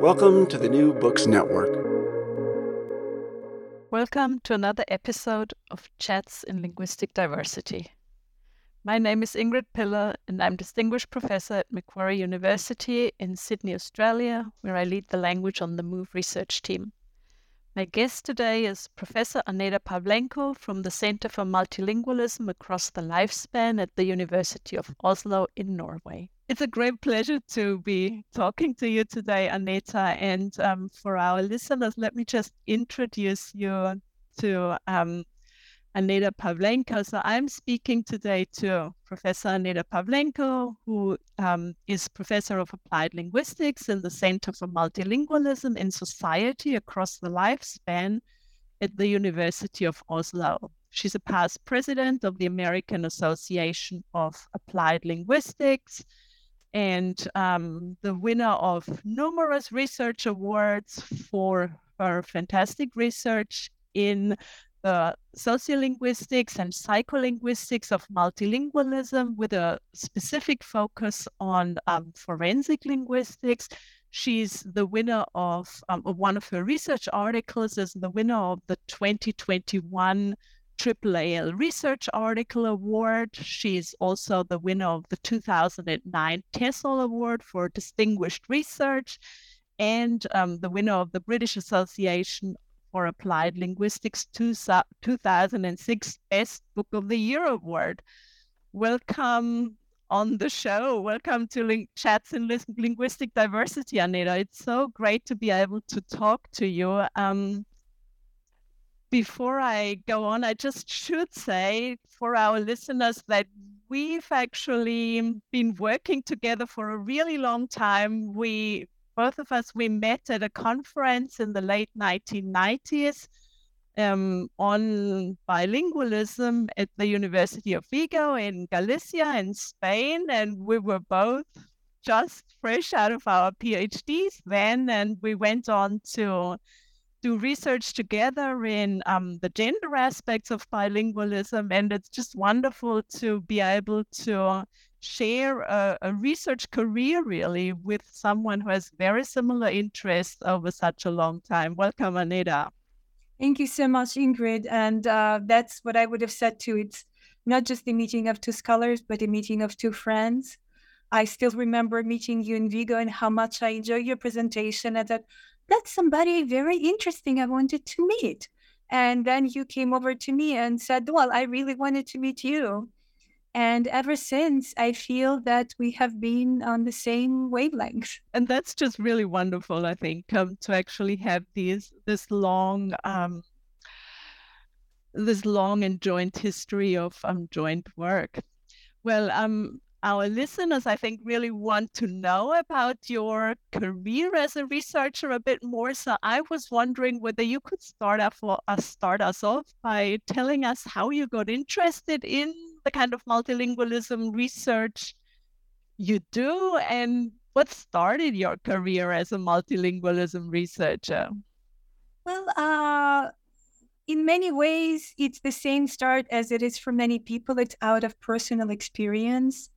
Welcome to the New Books Network. Welcome to another episode of Chats in Linguistic Diversity. My name is Ingrid Piller, and I'm Distinguished Professor at Macquarie University in Sydney, Australia, where I lead the Language on the Move research team. My guest today is Professor Aneta Pavlenko from the Center for Multilingualism Across the Lifespan at the University of Oslo in Norway. It's a great pleasure to be talking to you today, Aneta. And um, for our listeners, let me just introduce you to um, Aneta Pavlenko. So I'm speaking today to Professor Aneta Pavlenko, who um, is Professor of Applied Linguistics in the Center for Multilingualism in Society across the lifespan at the University of Oslo. She's a past president of the American Association of Applied Linguistics and um, the winner of numerous research awards for her fantastic research in the sociolinguistics and psycholinguistics of multilingualism with a specific focus on um, forensic linguistics. She's the winner of, um, one of her research articles is the winner of the 2021 AAAL Research Article Award. She's also the winner of the 2009 TESOL Award for Distinguished Research and um, the winner of the British Association for Applied Linguistics 2006 Best Book of the Year Award. Welcome on the show. Welcome to Ling- Chats in Linguistic Diversity, Aneta. It's so great to be able to talk to you. Um, before I go on, I just should say for our listeners that we've actually been working together for a really long time. We both of us we met at a conference in the late 1990s um, on bilingualism at the University of Vigo in Galicia in Spain, and we were both just fresh out of our PhDs then, and we went on to do research together in um, the gender aspects of bilingualism, and it's just wonderful to be able to share a, a, research career really with someone who has very similar interests over such a long time. Welcome, Aneta. Thank you so much, Ingrid. And uh, that's what I would have said too. It's not just the meeting of two scholars, but a meeting of two friends. I still remember meeting you in Vigo and how much I enjoyed your presentation. I thought, that's somebody very interesting I wanted to meet. And then you came over to me and said, Well, I really wanted to meet you. And ever since, I feel that we have been on the same wavelength. And that's just really wonderful, I think, um, to actually have these this long um, this long and joint history of um, joint work. Well, um, our listeners, I think, really want to know about your career as a researcher a bit more. So I was wondering whether you could start off, uh, start us off by telling us how you got interested in the kind of multilingualism research you do and what started your career as a multilingualism researcher? Well, uh, in many ways, it's the same start as it is for many people. It's out of personal experience.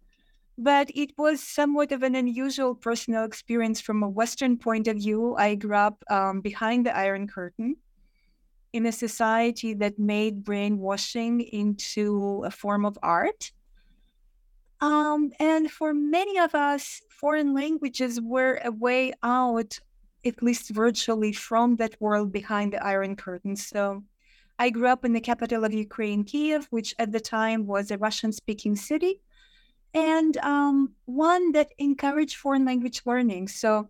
But it was somewhat of an unusual personal experience from a Western point of view. I grew up um, behind the Iron Curtain in a society that made brainwashing into a form of art. Um, and for many of us, foreign languages were a way out, at least virtually, from that world behind the Iron Curtain. So I grew up in the capital of Ukraine, Kiev, which at the time was a Russian speaking city, and um, one that encouraged foreign language learning. So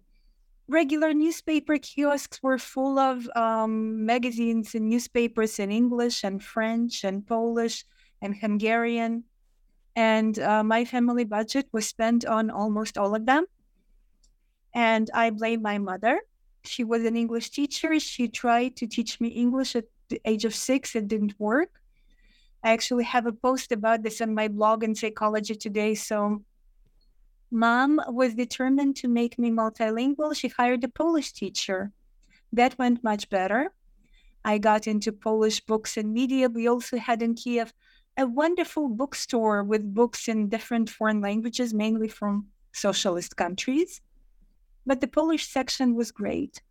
regular newspaper kiosks were full of um, magazines and newspapers in English and French and Polish and Hungarian. And uh, my family budget was spent on almost all of them. And I blame my mother. She was an English teacher. She tried to teach me English at the age of six. It didn't work. I actually have a post about this on my blog in Psychology Today. So, mom was determined to make me multilingual. She hired a Polish teacher. That went much better. I got into Polish books and media. We also had in Kiev a wonderful bookstore with books in different foreign languages, mainly from socialist countries. But the Polish section was great.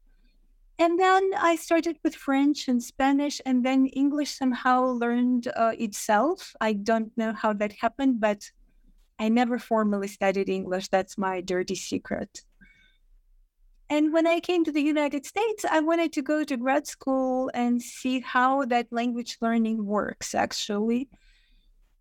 And then I started with French and Spanish, and then English somehow learned uh, itself. I don't know how that happened, but I never formally studied English. That's my dirty secret. And when I came to the United States, I wanted to go to grad school and see how that language learning works, actually.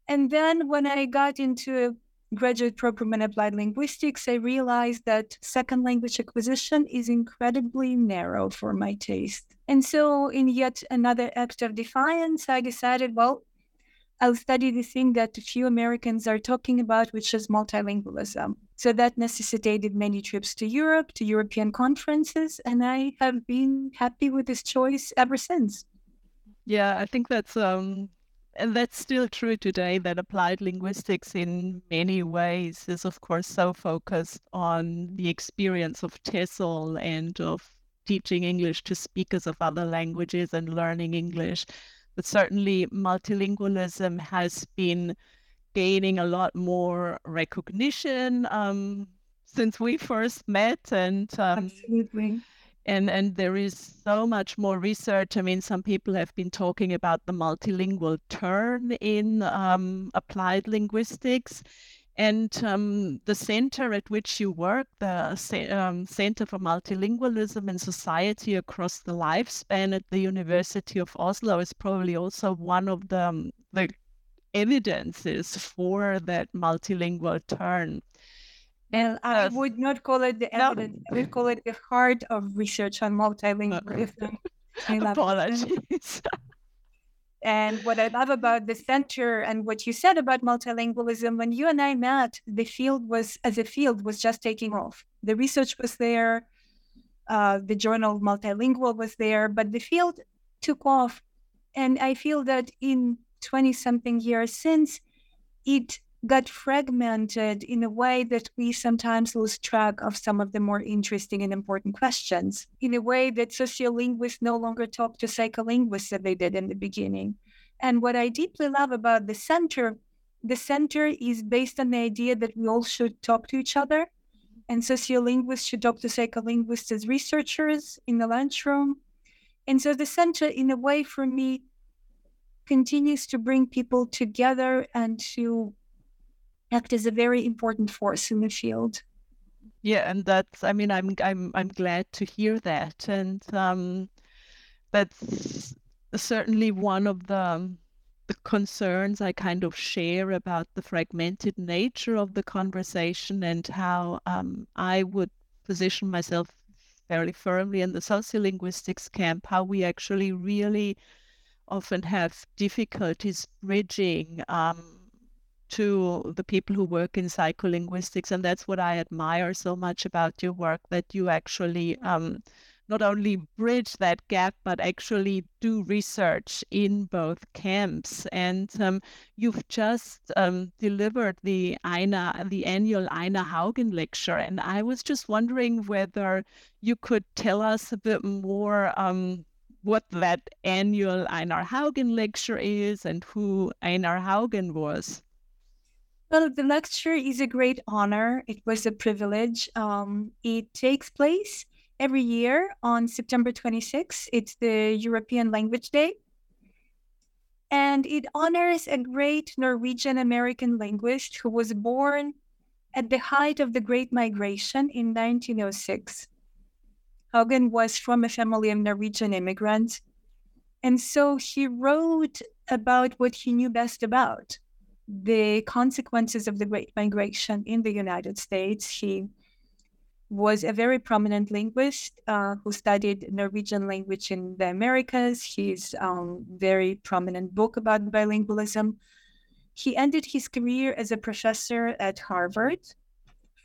And then when I got into a graduate program in applied linguistics, I realized that second language acquisition is incredibly narrow for my taste. And so, in yet another act of defiance, I decided, well, I'll study the thing that a few Americans are talking about, which is multilingualism. So that necessitated many trips to Europe, to European conferences, and I have been happy with this choice ever since. Yeah, I think that's um and that's still true today that applied linguistics in many ways is of course so focused on the experience of TESOL and of teaching English to speakers of other languages and learning English. But certainly multilingualism has been gaining a lot more recognition um, since we first met and um, absolutely and and there is so much more research i mean some people have been talking about the multilingual turn in um, applied linguistics and um, the center at which you work, the um, Center for Multilingualism in Society across the lifespan at the University of Oslo, is probably also one of the, um, the evidences for that multilingual turn. And I would not call it the evidence, no. I would call it the heart of research on multilingualism. Apologies. And what I love about the center and what you said about multilingualism, when you and I met, the field was, as a field, was just taking off. The research was there, uh, the journal Multilingual was there, but the field took off. And I feel that in 20 something years since, it got fragmented in a way that we sometimes lose track of some of the more interesting and important questions, in a way that sociolinguists no longer talk to psycholinguists that they did in the beginning. And what I deeply love about the center, the center is based on the idea that we all should talk to each other. And sociolinguists should talk to psycholinguists as researchers in the lunchroom. And so the center, in a way, for me, continues to bring people together and to act as a very important force in the field. Yeah, and that's I mean I'm I'm I'm glad to hear that, and um, that's certainly one of the the concerns I kind of share about the fragmented nature of the conversation and how um, I would position myself fairly firmly in the sociolinguistics camp, how we actually really often have difficulties bridging um, to the people who work in psycholinguistics. And that's what I admire so much about your work that you actually um, not only bridge that gap, but actually do research in both camps. And um, you've just um, delivered the Einar, the annual Einar Haugen lecture. And I was just wondering whether you could tell us a bit more um, what that annual Einar Haugen lecture is and who Einar Haugen was. Well, the lecture is a great honor. It was a privilege. Um, it takes place every year on September 26th. It's the European Language Day. And it honors a great Norwegian American linguist who was born at the height of the Great Migration in 1906. Haugen was from a family of Norwegian immigrants. And so he wrote about what he knew best about the consequences of the Great Migration in the United States. He was a very prominent linguist uh, who studied Norwegian language in the Americas. His um, very prominent book about bilingualism. He ended his career as a professor at Harvard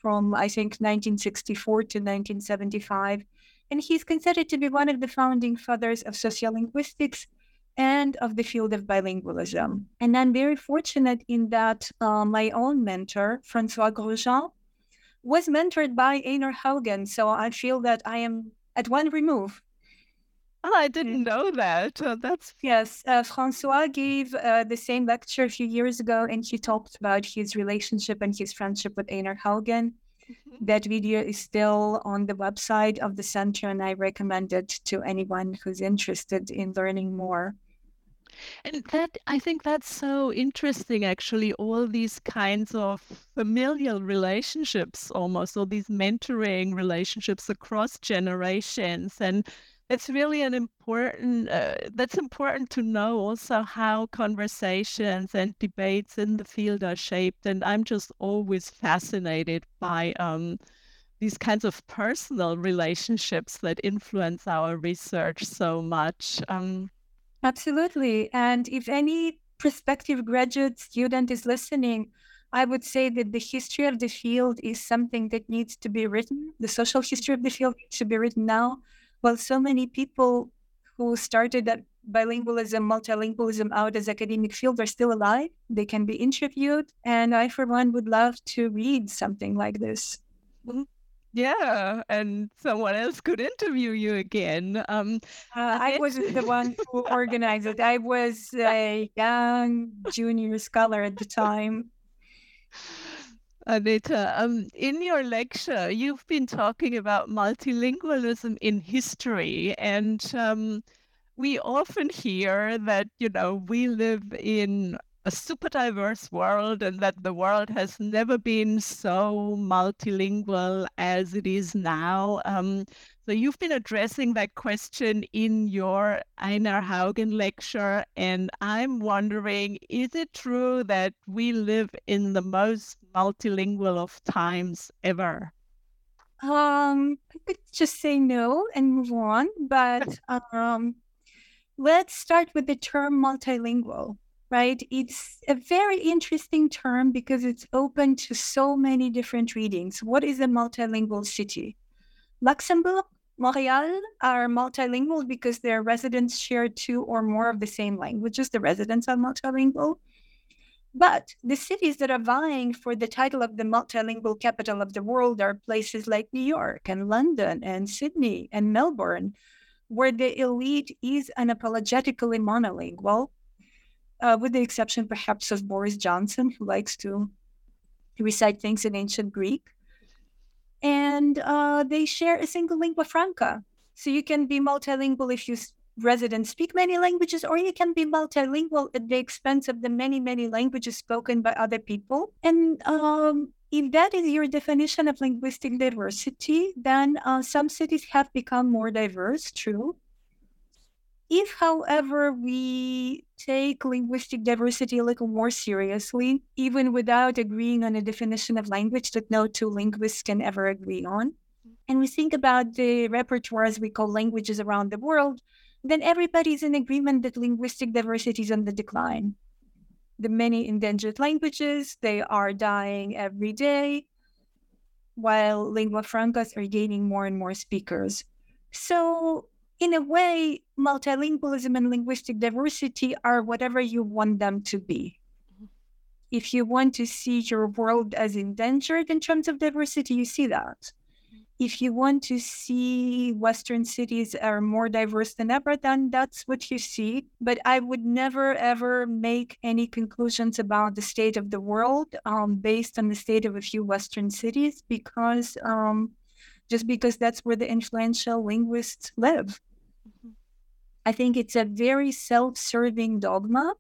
from, I think, 1964 to 1975. And he's considered to be one of the founding fathers of sociolinguistics and of the field of bilingualism. And I'm very fortunate in that uh, my own mentor, Francois Grosjean, was mentored by Einar Haugen. So I feel that I am at one remove. Oh, I didn't know that. Uh, that's yes. Uh, Francois gave uh, the same lecture a few years ago, and he talked about his relationship and his friendship with Einar Haugen. Mm-hmm. That video is still on the website of the center, and I recommend it to anyone who's interested in learning more. And that I think that's so interesting actually all these kinds of familial relationships almost all these mentoring relationships across generations. And it's really an important uh, that's important to know also how conversations and debates in the field are shaped. And i'm just always fascinated by um, these kinds of personal relationships that influence our research so much. Um, Absolutely. And if any prospective graduate student is listening, I would say that the history of the field is something that needs to be written. The social history of the field should be written now. Well, so many people who started that bilingualism, multilingualism out as academic field are still alive. They can be interviewed. And I, for one, would love to read something like this. Mm-hmm. Yeah, and someone else could interview you again. Um, uh, I wasn't the one who organized it. I was a young junior scholar at the time. Aneta, um, in your lecture, you've been talking about multilingualism in history, and um, we often hear that you know we live in a super diverse world and that the world has never been so multilingual as it is now. Um, so you've been addressing that question in your Einar Haugen lecture, and I'm wondering, is it true that we live in the most multilingual of times ever? Um, I could just say no and move on, but um, let's start with the term multilingual right? It's a very interesting term because it's open to so many different readings. What is a multilingual city? Luxembourg, Montreal are multilingual because their residents share two or more of the same languages. The residents are multilingual. But the cities that are vying for the title of the multilingual capital of the world are places like New York and London and Sydney and Melbourne, where the elite is unapologetically monolingual uh, with the exception perhaps of Boris Johnson, who likes to recite things in ancient Greek. And uh, they share a single lingua franca. So you can be multilingual if you residents speak many languages, or you can be multilingual at the expense of the many, many languages spoken by other people. And um, if that is your definition of linguistic diversity, then uh, some cities have become more diverse, true. If, however, we take linguistic diversity a little more seriously, even without agreeing on a definition of language that no two linguists can ever agree on, and we think about the repertoires we call languages around the world, then everybody's in agreement that linguistic diversity is on the decline. The many endangered languages, they are dying every day, while lingua francas are gaining more and more speakers. So in a way, multilingualism and linguistic diversity are whatever you want them to be. Mm-hmm. If you want to see your world as endangered in terms of diversity, you see that. Mm-hmm. If you want to see Western cities are more diverse than ever, then that's what you see. But I would never ever make any conclusions about the state of the world um, based on the state of a few Western cities because um, just because that's where the influential linguists live. I think it's a very self serving dogma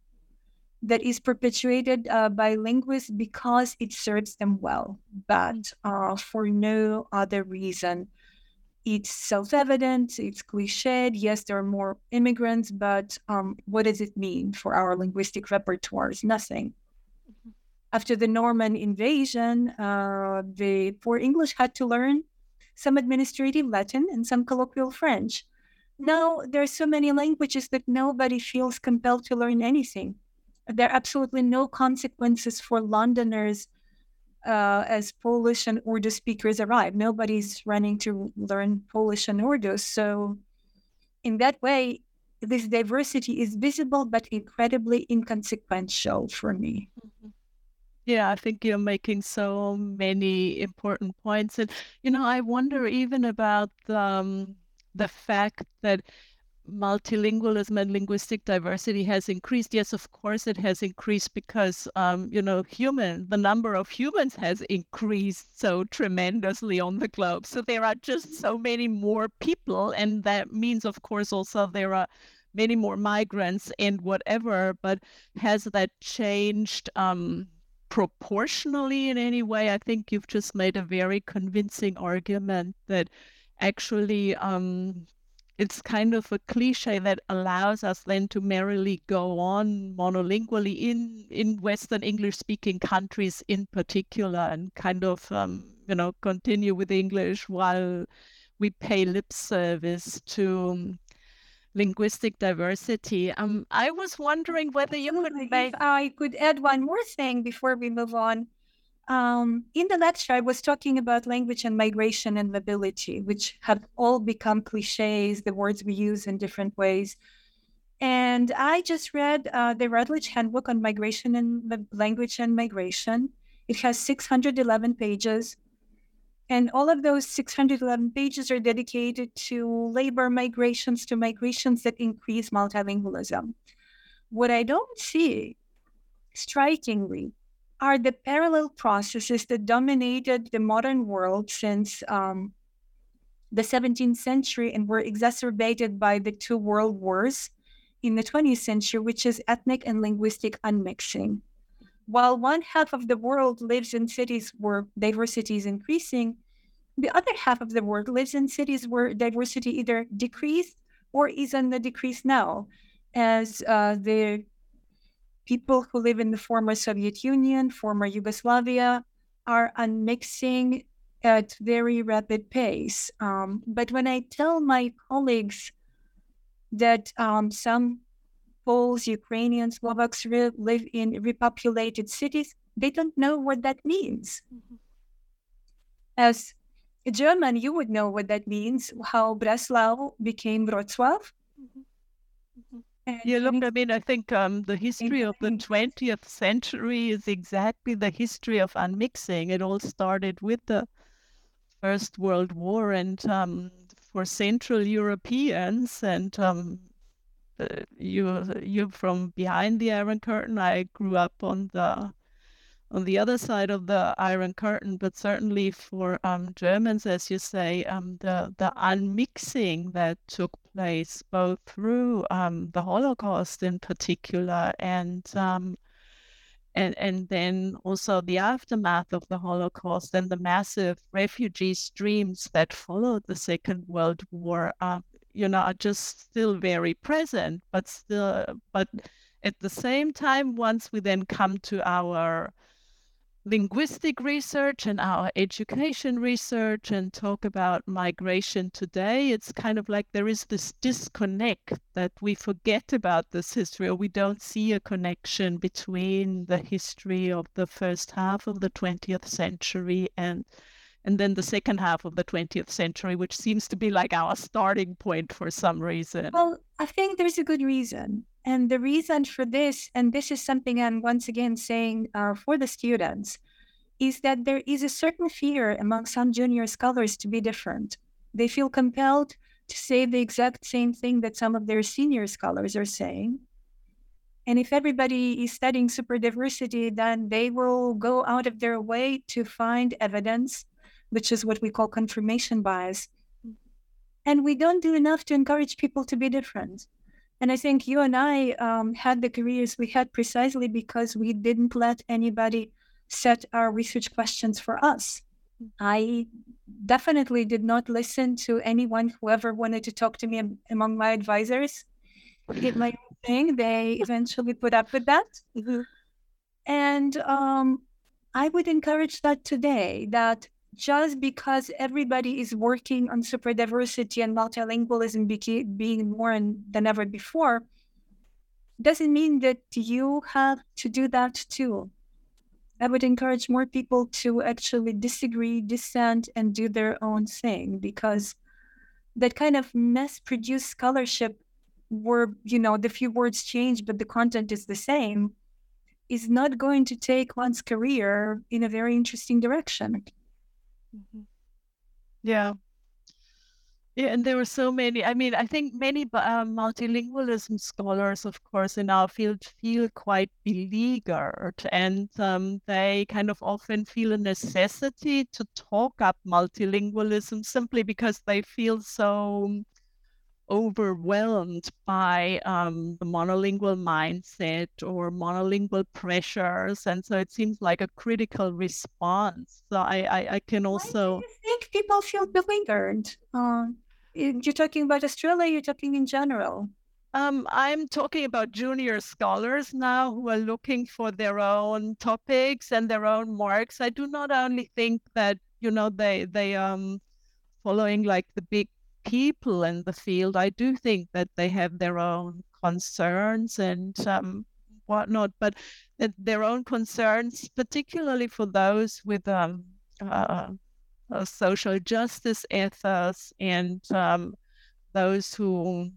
that is perpetuated uh, by linguists because it serves them well, but uh, for no other reason. It's self evident, it's cliched. Yes, there are more immigrants, but um, what does it mean for our linguistic repertoires? Nothing. Mm-hmm. After the Norman invasion, uh, the poor English had to learn some administrative Latin and some colloquial French now there are so many languages that nobody feels compelled to learn anything. There are absolutely no consequences for Londoners uh, as Polish and Urdu speakers arrive. Nobody's running to learn Polish and Urdu. So, in that way, this diversity is visible but incredibly inconsequential for me. Mm-hmm. Yeah, I think you're making so many important points. And, you know, I wonder even about um, the fact that multilingualism and linguistic diversity has increased. Yes, of course, it has increased because, um, you know, human, the number of humans has increased so tremendously on the globe. So there are just so many more people. And that means, of course, also there are many more migrants and whatever. But has that changed? Um, proportionally in any way. I think you've just made a very convincing argument that actually um, it's kind of a cliche that allows us then to merrily go on monolingually in in Western English speaking countries in particular and kind of um, you know continue with English while we pay lip service to um, linguistic diversity. Um, I was wondering whether you could make... I could add one more thing before we move on. Um, in the lecture, I was talking about language and migration and mobility, which have all become cliches, the words we use in different ways. And I just read uh, the Routledge Handbook on Migration and Language and Migration. It has 611 pages. And all of those 611 pages are dedicated to labor migrations, to migrations that increase multilingualism. What I don't see, strikingly, are the parallel processes that dominated the modern world since um, the 17th century and were exacerbated by the two world wars in the 20th century, which is ethnic and linguistic unmixing. While one half of the world lives in cities where diversity is increasing, the other half of the world lives in cities where diversity either decreased or is on the decrease now, as uh, the people who live in the former Soviet Union, former Yugoslavia, are unmixing at very rapid pace. Um, but when I tell my colleagues that um, some Poles, Ukrainians, Slovaks live in repopulated cities, they don't know what that means. Mm-hmm. As a German, you would know what that means, how Breslau became Wrocław. Mm-hmm. Mm-hmm. Yeah, look, I mean, I think um, the history of the 20th century is exactly the history of unmixing. It all started with the First World War, and um, for Central Europeans and um, uh, you you from behind the Iron Curtain. I grew up on the on the other side of the Iron Curtain, but certainly for um, Germans, as you say, um, the the unmixing that took place both through um, the Holocaust in particular and um, and and then also the aftermath of the Holocaust and the massive refugee streams that followed the Second World War. Uh, you know, are just still very present, but still, but at the same time, once we then come to our linguistic research and our education research and talk about migration today, it's kind of like there is this disconnect that we forget about this history or we don't see a connection between the history of the first half of the 20th century and and then the second half of the 20th century, which seems to be like our starting point for some reason. Well, I think there's a good reason. And the reason for this, and this is something I'm once again saying uh, for the students, is that there is a certain fear among some junior scholars to be different. They feel compelled to say the exact same thing that some of their senior scholars are saying. And if everybody is studying super diversity, then they will go out of their way to find evidence which is what we call confirmation bias. And we don't do enough to encourage people to be different. And I think you and I um, had the careers we had precisely because we didn't let anybody set our research questions for us. I definitely did not listen to anyone who ever wanted to talk to me among my advisors. Did my thing. They eventually put up with that. Mm-hmm. And um, I would encourage that today that just because everybody is working on super diversity and multilingualism being more than ever before, doesn't mean that you have to do that too. I would encourage more people to actually disagree, dissent, and do their own thing because that kind of mass produced scholarship where, you know, the few words change, but the content is the same, is not going to take one's career in a very interesting direction. Mm-hmm. Yeah, yeah, and there were so many. I mean, I think many uh, multilingualism scholars, of course, in our field feel quite beleaguered, and um, they kind of often feel a necessity to talk up multilingualism simply because they feel so overwhelmed by um, the monolingual mindset or monolingual pressures, and so it seems like a critical response. So I, I, I can also. Think people feel beleaguered? Um, you're talking about Australia, you're talking in general. Um, I'm talking about junior scholars now who are looking for their own topics and their own marks. I do not only think that you know they they um following like the big people in the field. I do think that they have their own concerns and um, whatnot, but their own concerns, particularly for those with um, uh, uh, social justice ethos and um, those who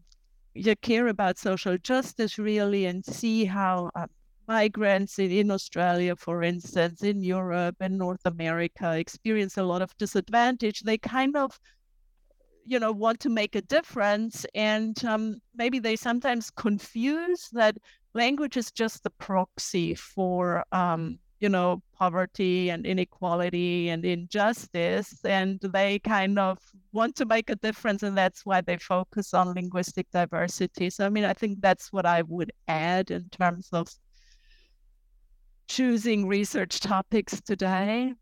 you care about social justice really and see how uh, migrants in, in Australia, for instance, in Europe and North America experience a lot of disadvantage. They kind of you know want to make a difference and um, maybe they sometimes confuse that language is just the proxy for um, you know, poverty and inequality and injustice. And they kind of want to make a difference. And that's why they focus on linguistic diversity. So, I mean, I think that's what I would add in terms of choosing research topics today.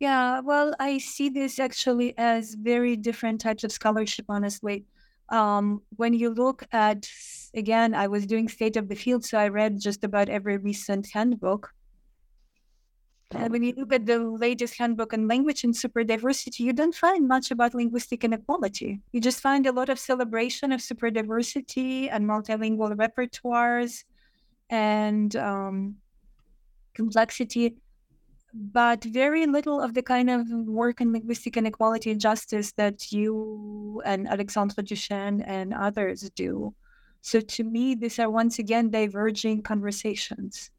Yeah, well, I see this actually as very different types of scholarship, honestly. Um, when you look at, again, I was doing state of the field, so I read just about every recent handbook and when you look at the latest handbook on language and super diversity, you don't find much about linguistic inequality. You just find a lot of celebration of super diversity and multilingual repertoires and um, complexity, but very little of the kind of work in linguistic inequality and justice that you and Alexandre Duchêne and others do. So to me, these are once again diverging conversations.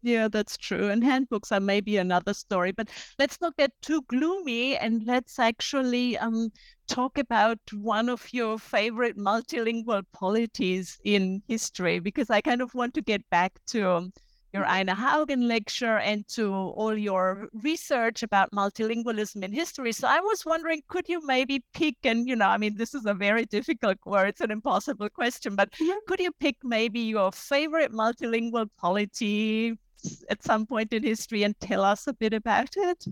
Yeah, that's true. And handbooks are maybe another story, but let's not get too gloomy and let's actually um, talk about one of your favorite multilingual polities in history, because I kind of want to get back to um, your mm-hmm. Einar Haugen lecture and to all your research about multilingualism in history. So I was wondering, could you maybe pick, and you know, I mean, this is a very difficult word, it's an impossible question, but could you pick maybe your favorite multilingual polity at some point in history and tell us a bit about it?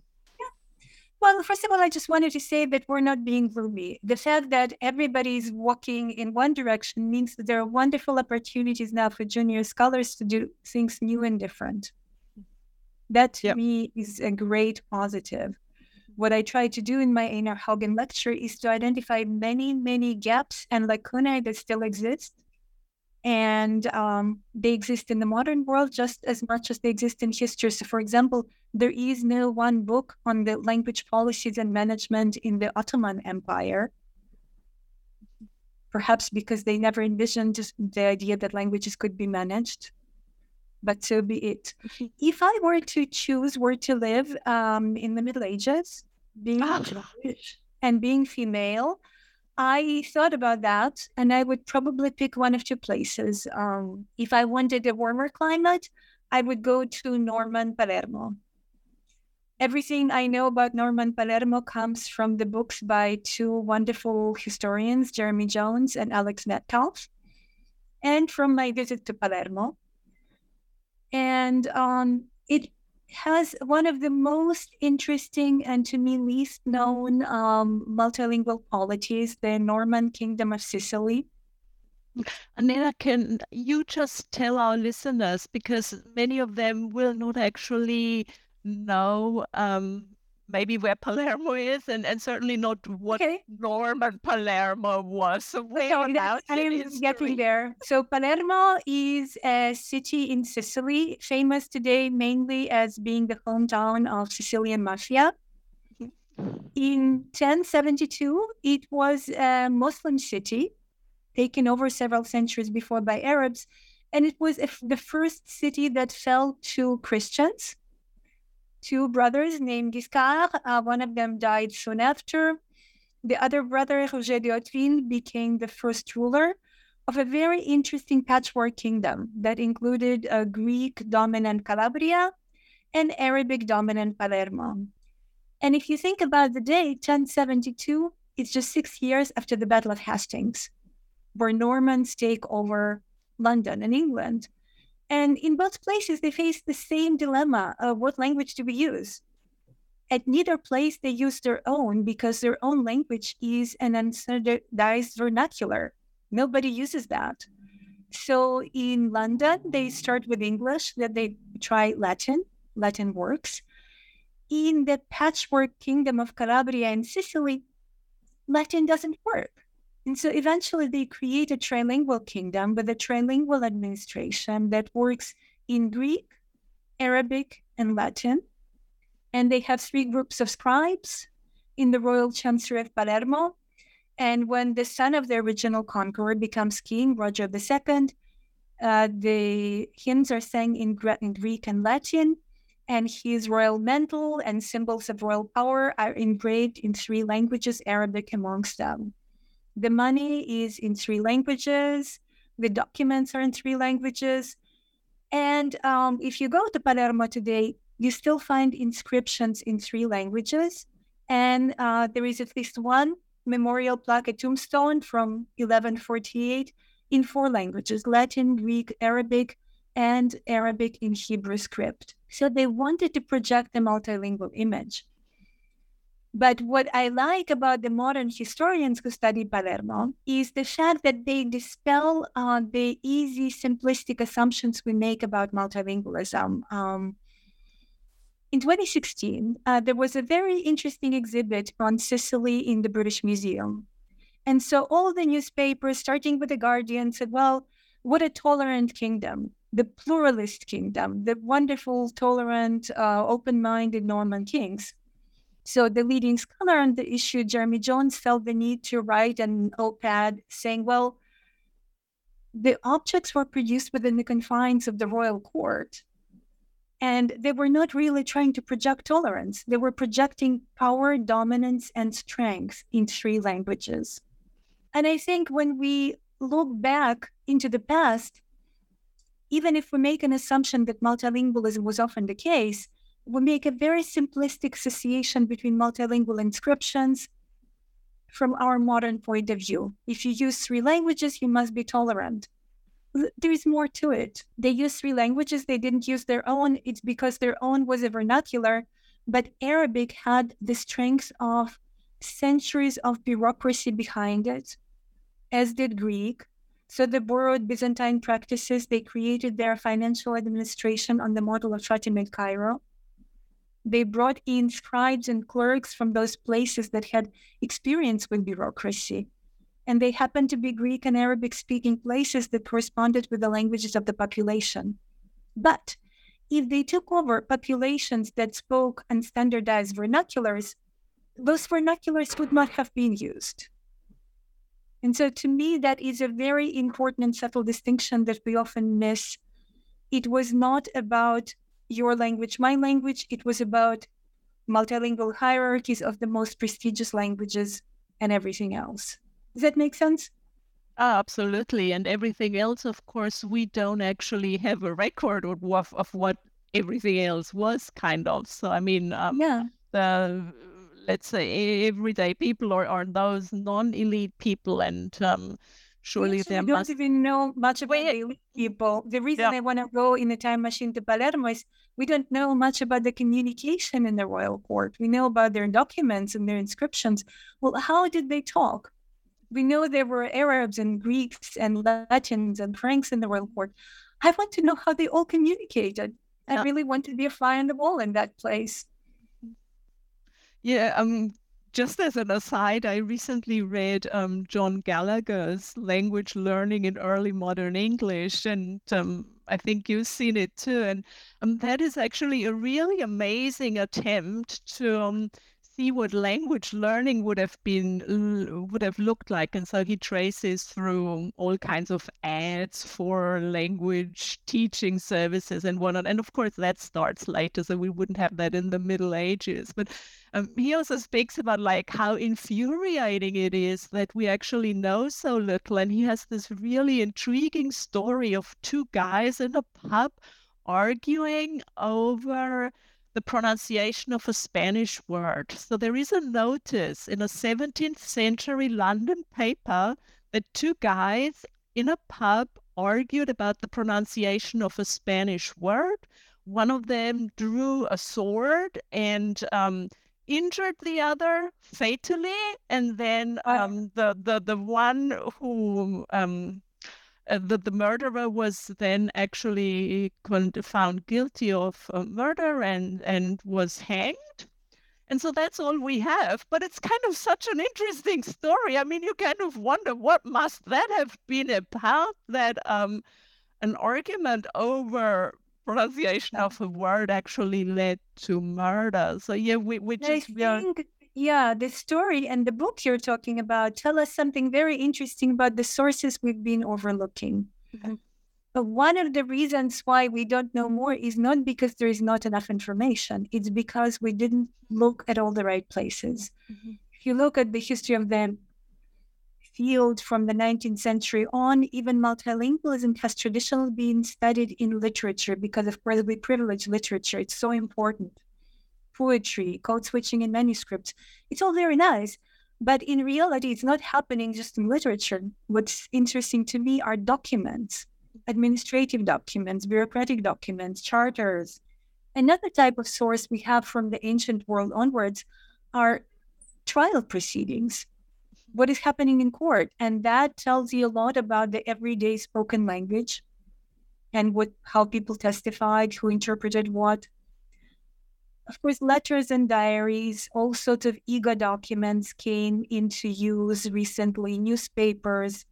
Well, first of all, I just wanted to say that we're not being gloomy. The fact that everybody's walking in one direction means that there are wonderful opportunities now for junior scholars to do things new and different. That to yep. me is a great positive. What I try to do in my Einar Haugen lecture is to identify many, many gaps and lacunae that still exist and um, they exist in the modern world just as much as they exist in history. So, for example, there is no one book on the language policies and management in the Ottoman Empire. Perhaps because they never envisioned the idea that languages could be managed. But so be it. if I were to choose where to live um, in the Middle Ages, being oh. Jewish and being female, I thought about that, and I would probably pick one of two places. Um, if I wanted a warmer climate, I would go to Norman Palermo. Everything I know about Norman Palermo comes from the books by two wonderful historians, Jeremy Johns and Alex Metcalfe, and from my visit to Palermo. And um, it has one of the most interesting and to me least known um, multilingual polities, the Norman Kingdom of Sicily. Aneta, can you just tell our listeners, because many of them will not actually know um, maybe where Palermo is, and, and certainly not what okay. Norman Palermo was. So I'm getting there. So Palermo is a city in Sicily, famous today mainly as being the hometown of Sicilian mafia. Mm-hmm. In 1072, it was a Muslim city taken over several centuries before by Arabs, and it was the first city that fell to Christians two brothers named Guiscard. Uh, one of them died soon after. The other brother, Roger de Hauteville, became the first ruler of a very interesting patchwork kingdom that included a Greek dominant Calabria and Arabic dominant Palermo. And if you think about the date, 1072, it's just six years after the Battle of Hastings, where Normans take over London and England. And in both places, they face the same dilemma of what language do we use? At neither place, they use their own because their own language is an unstandardized vernacular. Nobody uses that. So in London, they start with English, then they try Latin. Latin works. In the patchwork kingdom of Calabria and Sicily, Latin doesn't work. And so eventually they create a trilingual kingdom with a trilingual administration that works in Greek, Arabic, and Latin. And they have three groups of scribes in the royal chancery of Palermo. And when the son of the original conqueror becomes king, Roger II, uh, the hymns are sang in, in Greek and Latin, and his royal mantle and symbols of royal power are engraved in three languages, Arabic amongst them. The money is in three languages. The documents are in three languages. And um, if you go to Palermo today, you still find inscriptions in three languages. And uh, there is at least one memorial plaque, a tombstone from 1148 in four languages Latin, Greek, Arabic, and Arabic in Hebrew script. So they wanted to project a multilingual image. But what I like about the modern historians who study Palermo is the fact that they dispel uh, the easy, simplistic assumptions we make about multilingualism. Um, in 2016, uh, there was a very interesting exhibit on Sicily in the British Museum. And so all the newspapers, starting with The Guardian, said, well, what a tolerant kingdom, the pluralist kingdom, the wonderful, tolerant, uh, open minded Norman kings. So the leading scholar on the issue, Jeremy Johns, felt the need to write an op-ed saying, well, the objects were produced within the confines of the royal court. And they were not really trying to project tolerance. They were projecting power, dominance, and strength in three languages. And I think when we look back into the past, even if we make an assumption that multilingualism was often the case, we make a very simplistic association between multilingual inscriptions from our modern point of view. If you use three languages, you must be tolerant. There is more to it. They use three languages, they didn't use their own. It's because their own was a vernacular, but Arabic had the strength of centuries of bureaucracy behind it, as did Greek. So they borrowed Byzantine practices. They created their financial administration on the model of Fatimid Cairo they brought in scribes and clerks from those places that had experience with bureaucracy. And they happened to be Greek and Arabic speaking places that corresponded with the languages of the population. But if they took over populations that spoke unstandardized vernaculars, those vernaculars would not have been used. And so, to me, that is a very important and subtle distinction that we often miss. It was not about your language, my language. It was about multilingual hierarchies of the most prestigious languages and everything else. Does that make sense? Ah, absolutely. And everything else, of course, we don't actually have a record of, of what everything else was, kind of. So, I mean, um, yeah. the let's say everyday people or, or those non-elite people and um, surely they don't even know much about the people. The reason yeah. I want to go in the time machine to Palermo is we don't know much about the communication in the royal court. We know about their documents and their inscriptions. Well, how did they talk? We know there were Arabs and Greeks and Latins and Franks in the royal court. I want to know how they all communicated. I really want to be a fly on the wall in that place. Yeah, um, just as an aside, I recently read um, John Gallagher's Language Learning in Early Modern English, and um, I think you've seen it too. And um, that is actually a really amazing attempt to um, see what language learning would have been would have looked like. And so he traces through all kinds of ads for language teaching services and whatnot. And of course that starts later so we wouldn't have that in the middle ages. But um, he also speaks about like how infuriating it is that we actually know so little. And he has this really intriguing story of two guys in a pub arguing over the pronunciation of a Spanish word. So there is a notice in a 17th century London paper that two guys in a pub argued about the pronunciation of a Spanish word. One of them drew a sword and um, injured the other fatally, and then um, the, the the one who um, uh, the, the murderer was then actually found guilty of uh, murder and, and was hanged. And so that's all we have. But it's kind of such an interesting story. I mean, you kind of wonder what must that have been about that um, an argument over pronunciation of a word actually led to murder. So yeah, we, we just are yeah, the story and the book you're talking about tell us something very interesting about the sources we've been overlooking. Mm-hmm. But one of the reasons why we don't know more is not because there is not enough information, it's because we didn't look at all the right places. Mm-hmm. If you look at the history of the field from the 19th century on, even multilingualism has traditionally been studied in literature because, of course, we privilege literature. It's so important poetry, code switching in manuscripts. It's all very nice. But in reality, it's not happening just in literature. What's interesting to me are documents, administrative documents, bureaucratic documents, charters. Another type of source we have from the ancient world onwards are trial proceedings, what is happening in court. And that tells you a lot about the everyday spoken language and what how people testified, who interpreted what, of course, letters and diaries, all sorts of ego documents came into use recently, newspapers.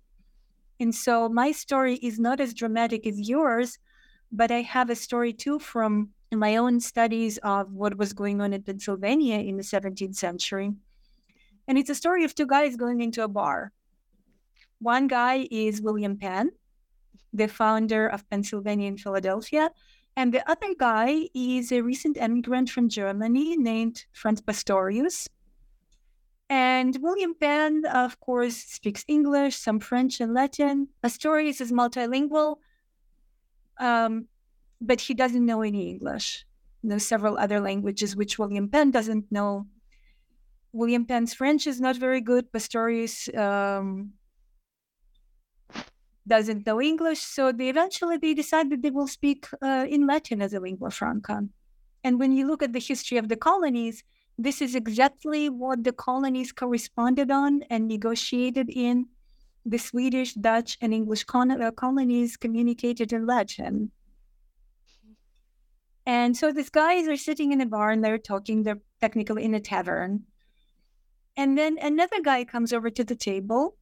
And so my story is not as dramatic as yours, but I have a story too from my own studies of what was going on in Pennsylvania in the 17th century. And it's a story of two guys going into a bar. One guy is William Penn, the founder of Pennsylvania and Philadelphia, and the other guy is a recent immigrant from Germany named Franz Pastorius. And William Penn, of course, speaks English, some French and Latin. Pastorius is multilingual, um, but he doesn't know any English. There's several other languages which William Penn doesn't know. William Penn's French is not very good. Pastorius um, doesn't know English, so they eventually they decide that they will speak uh, in Latin as a lingua franca. And when you look at the history of the colonies, this is exactly what the colonies corresponded on and negotiated in. The Swedish, Dutch, and English uh, colonies communicated in Latin. And so these guys are sitting in a bar and they're talking, they're technically in a tavern. And then another guy comes over to the table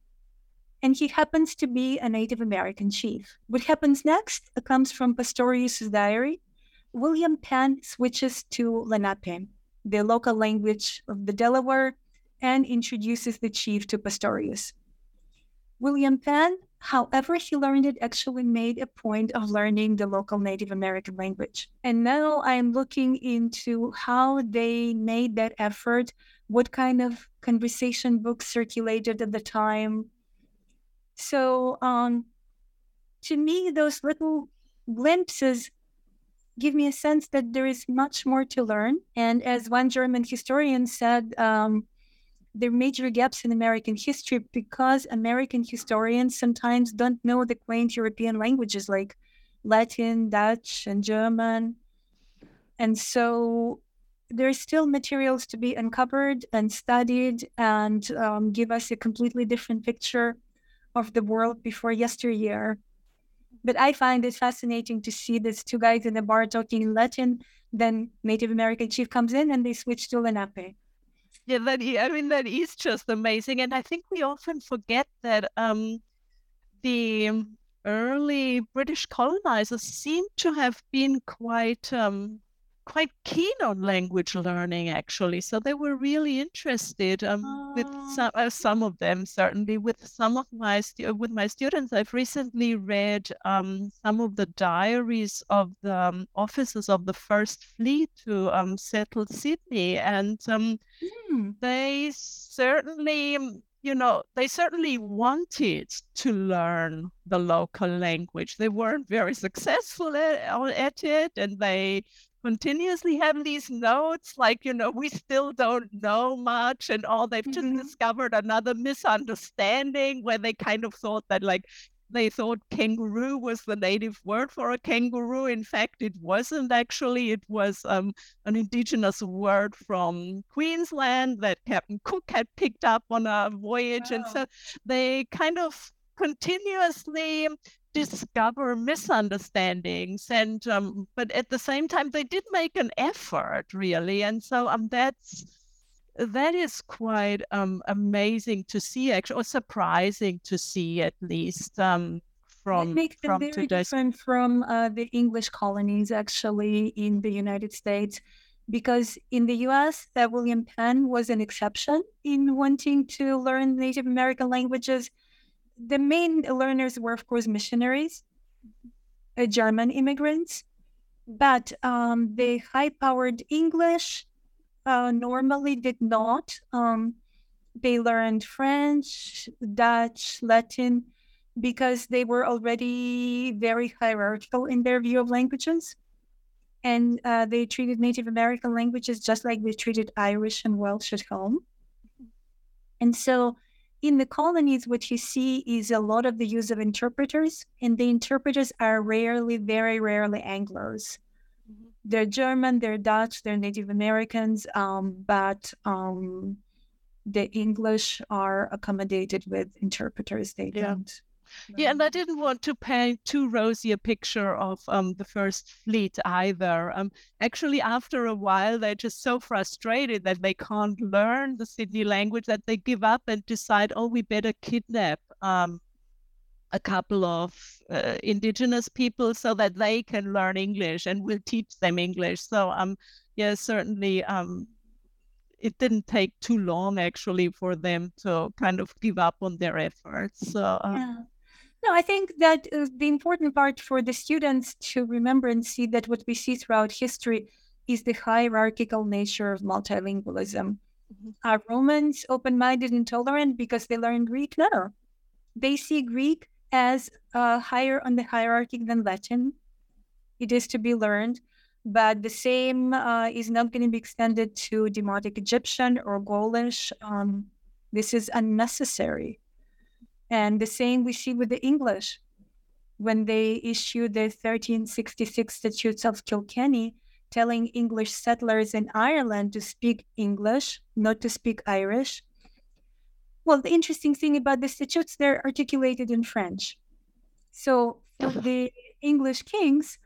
and he happens to be a Native American chief. What happens next comes from Pastorius' diary. William Penn switches to Lenape, the local language of the Delaware, and introduces the chief to Pastorius. William Penn, however, he learned it, actually made a point of learning the local Native American language. And now I am looking into how they made that effort, what kind of conversation books circulated at the time, so um, to me, those little glimpses give me a sense that there is much more to learn. And as one German historian said, um, there are major gaps in American history because American historians sometimes don't know the quaint European languages like Latin, Dutch, and German. And so there are still materials to be uncovered and studied and um, give us a completely different picture of the world before yesteryear. But I find it fascinating to see these two guys in the bar talking in Latin. Then Native American chief comes in and they switch to Lenape. yeah, that I mean that is just amazing, and I think we often forget that um, the early British colonizers seem to have been quite um, quite keen on language learning actually so they were really interested um, with ah. some, uh, some of them certainly with some of my stu- with my students i've recently read um, some of the diaries of the um, officers of the first fleet to um, settle sydney and mm. they certainly you know, they certainly wanted to learn the local language. They weren't very successful at, at, it, and they continuously have these notes like you know we still don't know much and all they've mm-hmm. just discovered another misunderstanding where they kind of thought that like they thought kangaroo was the native word for a kangaroo. In fact, it wasn't actually. It was um, an indigenous word from Queensland that Captain Cook had picked up on a voyage. Wow. And so they kind of continuously discover misunderstandings and um, but at the same time they did make an effort really. And so um that's that is quite um amazing to see actually or surprising to see at least um from it makes from them very today's... different from uh, the English colonies actually in the United States? Because in the US that William Penn was an exception in wanting to learn Native American languages the main learners were, of course, missionaries, uh, German immigrants, but um, the high powered English uh, normally did not. Um, they learned French, Dutch, Latin, because they were already very hierarchical in their view of languages. And uh, they treated Native American languages just like they treated Irish and Welsh at home. And so in the colonies, what you see is a lot of the use of interpreters, and the interpreters are rarely, very rarely Anglos. Mm-hmm. They're German, they're Dutch, they're Native Americans, um, but um, the English are accommodated with interpreters. They yeah. don't yeah, and I didn't want to paint too rosy a picture of um, the first fleet either. Um, actually, after a while, they're just so frustrated that they can't learn the Sydney language that they give up and decide, oh, we better kidnap um, a couple of uh, indigenous people so that they can learn English and we'll teach them English. So, um, yeah, certainly, um, it didn't take too long actually for them to kind of give up on their efforts. So, uh, yeah. No, I think that uh, the important part for the students to remember and see that what we see throughout history is the hierarchical nature of multilingualism. Mm-hmm. Are Romans open minded and tolerant because they learn Greek? No. They see Greek as uh, higher on the hierarchy than Latin. It is to be learned, but the same uh, is not going to be extended to Demotic Egyptian or Gaulish. Um, this is unnecessary. And the same we see with the English. When they issued the 1366 Statutes of Kilkenny, telling English settlers in Ireland to speak English, not to speak Irish. Well, the interesting thing about the statutes, they're articulated in French. So for the English kings,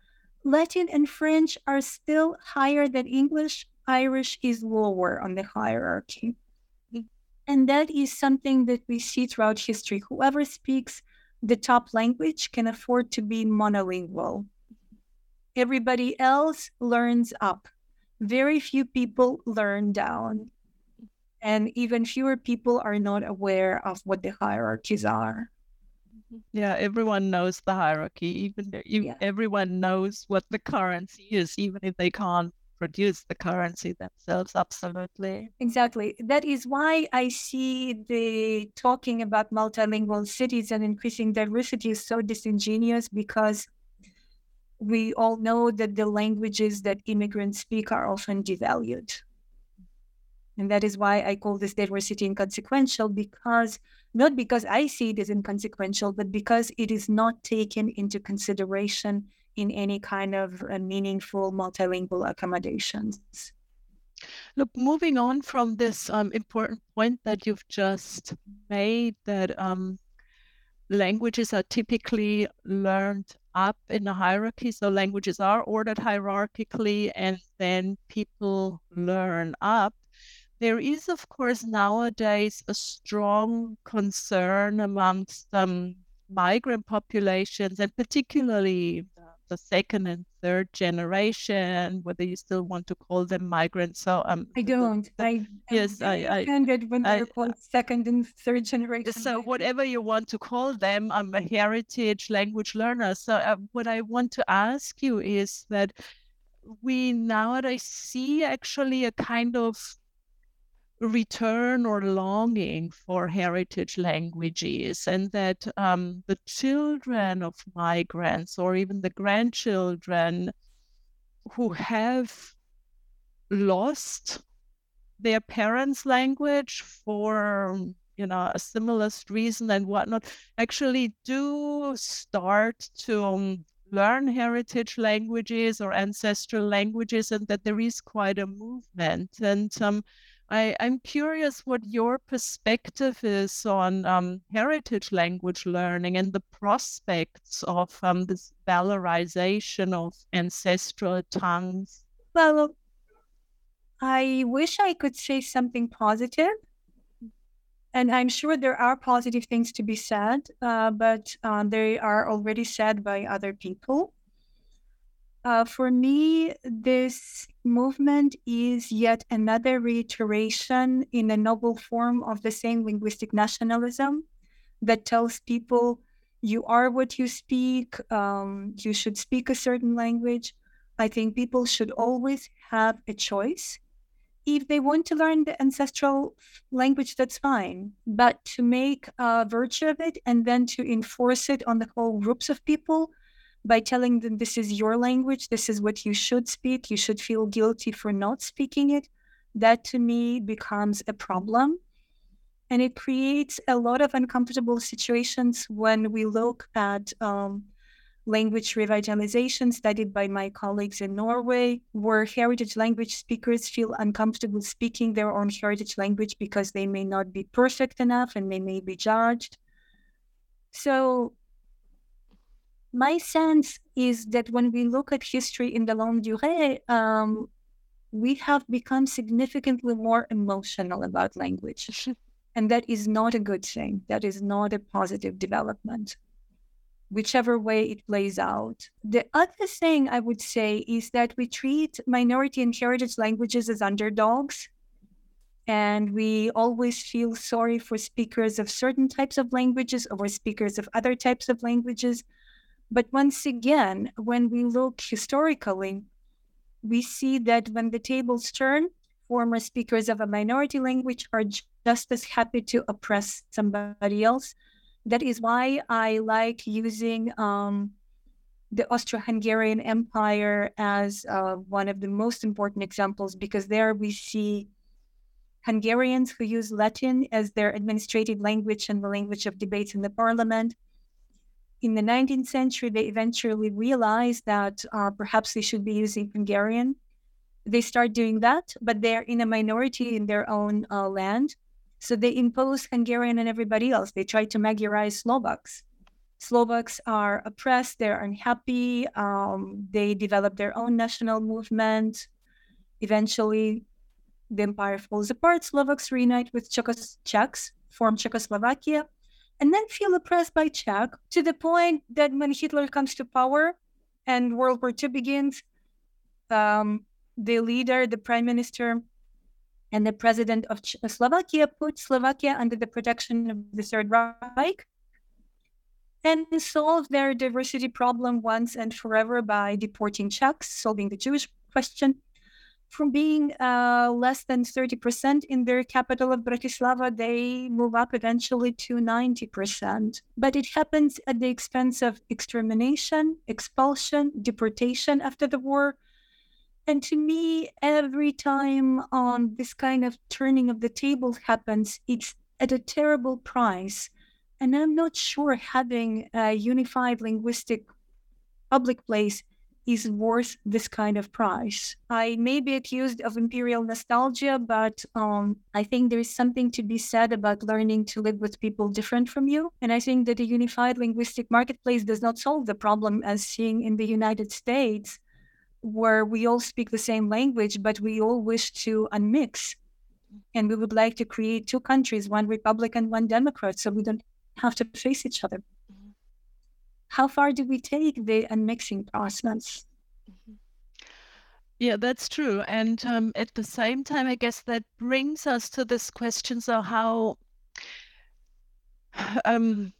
Latin and French are still higher than English. Irish is lower on the hierarchy. And that is something that we see throughout history. Whoever speaks the top language can afford to be monolingual. Everybody else learns up. Very few people learn down. And even fewer people are not aware of what the hierarchies are. Yeah, everyone knows the hierarchy. Even, even yeah. everyone knows what the currency is, even if they can't produce the currency themselves. Absolutely. Exactly. That is why I see the talking about multilingual cities and increasing diversity is so disingenuous because we all know that the languages that immigrants speak are often devalued. And that is why I call this diversity inconsequential because not because I see it as inconsequential, but because it is not taken into consideration in any kind of uh, meaningful multilingual accommodations. Look, moving on from this um, important point that you've just made, that um, languages are typically learned up in a hierarchy. So languages are ordered hierarchically, and then people learn up. there is, of course, nowadays a strong concern amongst um, migrant populations and particularly the second and third generation, whether you still want to call them migrants. So um, I don't. I yes, I, I offended when they're called second and third generation. So whatever you want to call them, I'm a heritage language learner. So uh, what I want to ask you is that we nowadays see actually a kind of return or longing for heritage languages, and that um, the children of migrants or even the grandchildren who have lost their parents' language for you know a similar reason and whatnot actually do start to learn heritage languages or ancestral languages and that there is quite a movement. And um, I, am curious what your perspective is on um, heritage language learning and the prospects of um, this valorization of ancestral tongues. Well, I wish I could say something positive. And I'm sure there are positive things to be said, uh, but uh, they are already said by other people. Uh, for me, this movement is yet another reiteration in a noble form of the same linguistic nationalism that tells people you are what you speak, um, you should speak a certain language. I think people should always have a choice. If they want to learn the ancestral language, that's fine. But to make a virtue of it and then to enforce it on the whole groups of people, by telling them this is your language, this is what you should speak, you should feel guilty for not speaking it, that to me becomes a problem. And it creates a lot of uncomfortable situations when we look at um, language revitalization studied by my colleagues in Norway, where heritage language speakers feel uncomfortable speaking their own heritage language because they may not be perfect enough and they may be judged. So my sense is that when we look at history in the longue durée, um, we have become significantly more emotional about language. and that is not a good thing. That is not a positive development, whichever way it plays out. The other thing I would say is that we treat minority and heritage languages as underdogs. And we always feel sorry for speakers of certain types of languages over speakers of other types of languages but once again, when we look historically, we see that when the tables turn, former speakers of a minority language are just as happy to oppress somebody else. That is why I like using um, the Austro Hungarian Empire as uh, one of the most important examples because there we see Hungarians who use Latin as their administrative language and the language of debates in the parliament in the 19th century, they eventually realized that uh, perhaps they should be using Hungarian. They start doing that, but they're in a minority in their own uh, land. So they impose Hungarian on everybody else. They try to Magyarize Slovaks. Slovaks are oppressed, they're unhappy, um, they develop their own national movement. Eventually, the empire falls apart. Slovaks reunite with Czechs, form Czechoslovakia and then feel oppressed by Czech to the point that when Hitler comes to power and World War II begins, um, the leader, the prime minister, and the president of Slovakia put Slovakia under the protection of the Third Reich and solve their diversity problem once and forever by deporting Czechs, solving the Jewish question, from being uh, less than 30% in their capital of Bratislava, they move up eventually to 90%. But it happens at the expense of extermination, expulsion, deportation after the war. And to me, every time um, this kind of turning of the table happens, it's at a terrible price. And I'm not sure having a unified linguistic public place is worth this kind of price. I may be accused of imperial nostalgia, but um, I think there is something to be said about learning to live with people different from you. And I think that a unified linguistic marketplace does not solve the problem as seen in the United States, where we all speak the same language, but we all wish to unmix. And we would like to create two countries, one Republican, one Democrat, so we don't have to face each other. How far do we take the unmixing process? Yeah, that's true. And um, at the same time, I guess that brings us to this question: so how um,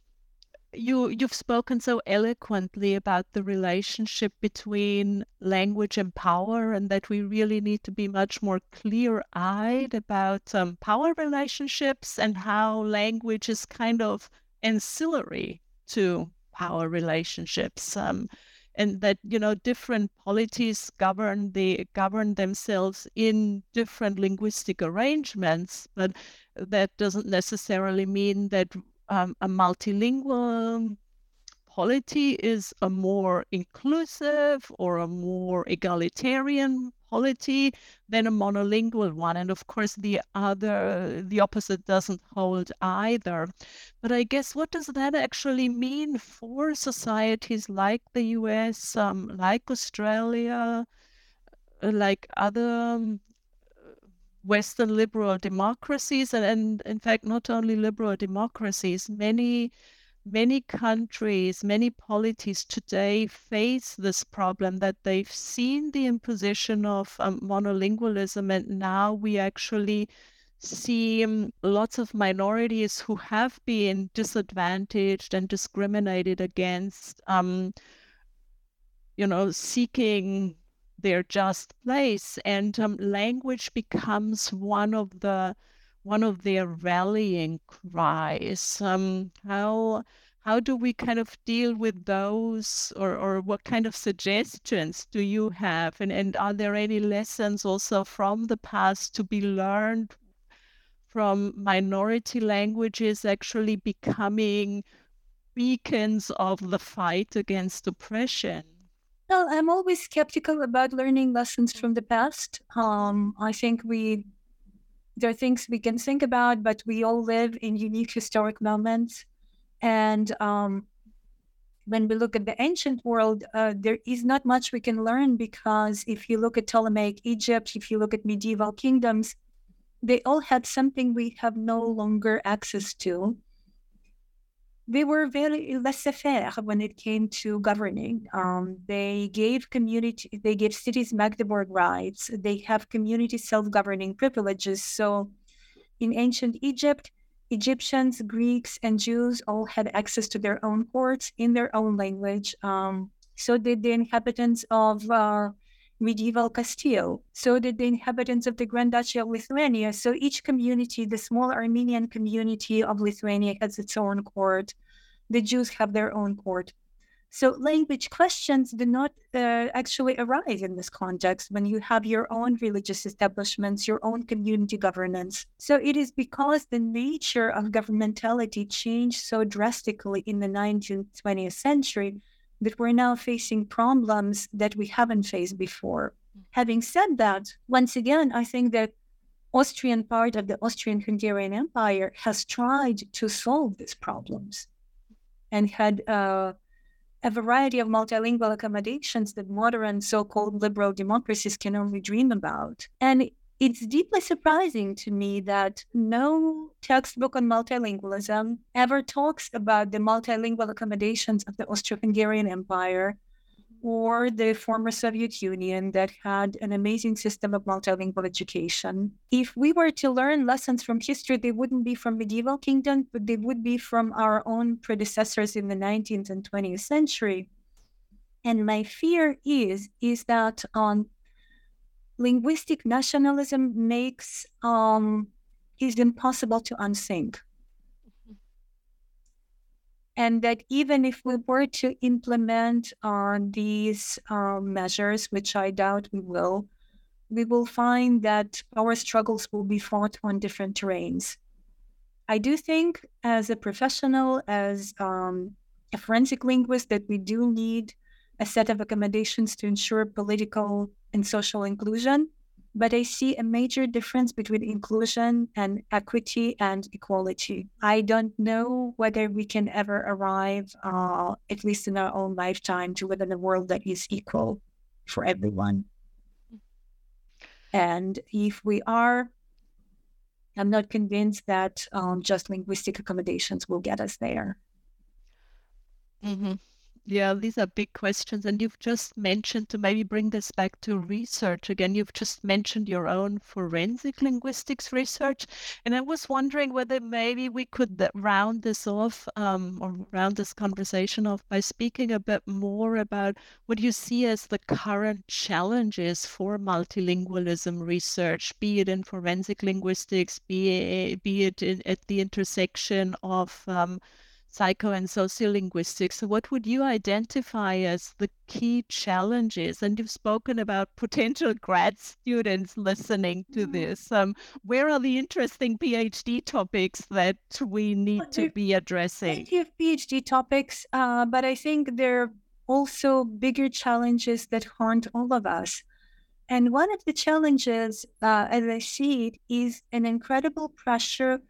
you you've spoken so eloquently about the relationship between language and power and that we really need to be much more clear-eyed about um, power relationships and how language is kind of ancillary to power relationships um, and that you know different polities govern the govern themselves in different linguistic arrangements but that doesn't necessarily mean that um, a multilingual polity is a more inclusive or a more egalitarian polity than a monolingual one. And of course the other the opposite doesn't hold either. But i guess what does that actually mean for societies like the us um, like australia uh, like other um, Western liberal democracies, and, and in fact, not only liberal democracies, many many countries, many polities today face this problem that they've seen the imposition of um, monolingualism, and now we actually see um, lots of minorities who have been disadvantaged and discriminated against, um, you know, seeking their just place. And um, language becomes one of the one of their rallying cries. Um, how how do we kind of deal with those or, or what kind of suggestions do you have? And, and are there any lessons also from the past to be learned from minority languages actually becoming beacons of the fight against oppression? Well, I'm always skeptical about learning lessons from the past. Um, I think we there are things we can think about, but we all live in unique historic moments. And um, when we look at the ancient world, uh, there is not much we can learn because if you look at Ptolemaic Egypt, if you look at medieval kingdoms, they all had something we have no longer access to they were very laissez-faire when it came to governing. Um, they gave community, they gave cities Magdeburg rights. They have community self-governing privileges. So, in ancient Egypt, Egyptians, Greeks, and Jews all had access to their own courts in their own language. Um, so did the inhabitants of uh, medieval Castile. So did the inhabitants of the Grand Duchy of Lithuania. So each community, the small Armenian community of Lithuania, has its own court. The Jews have their own court. So language questions do not uh, actually arise in this context when you have your own religious establishments, your own community governance. So it is because the nature of governmentality changed so drastically in the 19th, 20th century that we're now facing problems that we haven't faced before. Mm. Having said that, once again, I think that Austrian part of the Austrian-Hungarian Empire has tried to solve these problems and had uh, a variety of multilingual accommodations that modern so-called liberal democracies can only dream about. And it's deeply surprising to me that no textbook on multilingualism ever talks about the multilingual accommodations of the Austro Hungarian Empire or the former Soviet Union that had an amazing system of multilingual education. If we were to learn lessons from history, they wouldn't be from medieval kingdoms, but they would be from our own predecessors in the 19th and 20th century. And my fear is is that um, linguistic nationalism makes um, is impossible to. Mm-hmm. And that even if we were to implement uh, these uh, measures, which I doubt we will, we will find that our struggles will be fought on different terrains. I do think, as a professional, as um, a forensic linguist, that we do need a set of accommodations to ensure political and social inclusion. But I see a major difference between inclusion and equity and equality. I don't know whether we can ever arrive, uh, at least in our own lifetime, to live in a world that is equal for everyone. And if we are, I'm not convinced that um, just linguistic accommodations will get us there. Mm-hmm. Yeah, these are big questions. And you've just mentioned to maybe bring this back to research again, you've just mentioned your own forensic linguistics research. And I was wondering whether maybe we could round this off um, or round this conversation off by speaking a bit more about what you see as the current challenges for multilingualism research, be it in forensic linguistics, be it, be it in, at the intersection of um, psycho and sociolinguistics. So, what would you identify as the key challenges? And you've spoken about potential grad students listening to mm-hmm. this. Um, where are the interesting PhD topics that we need to be addressing? Plenty of PhD topics, uh, but I think there are also bigger challenges that haunt all of us. And one of the challenges, uh, as I see it, is an incredible pressure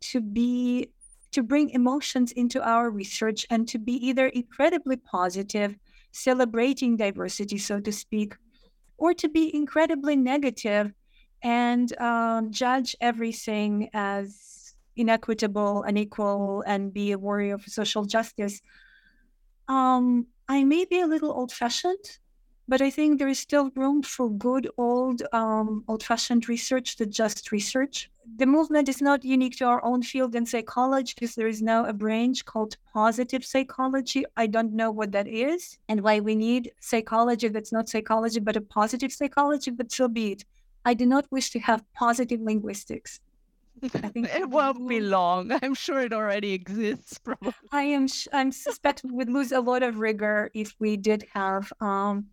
to be to bring emotions into our research and to be either incredibly positive, celebrating diversity, so to speak, or to be incredibly negative and um, judge everything as inequitable, unequal, and be a warrior for social justice. Um, I may be a little old fashioned, but I think there is still room for good old um, old fashioned research to just research the movement is not unique to our own field in psychology because there is now a branch called positive psychology. I don't know what that is and why we need psychology that's not psychology but a positive psychology, but so be it. I do not wish to have positive linguistics. I think it won't be long. I'm sure it already exists. Probably. I am. I'm suspect we would lose a lot of rigor if we did have. Um,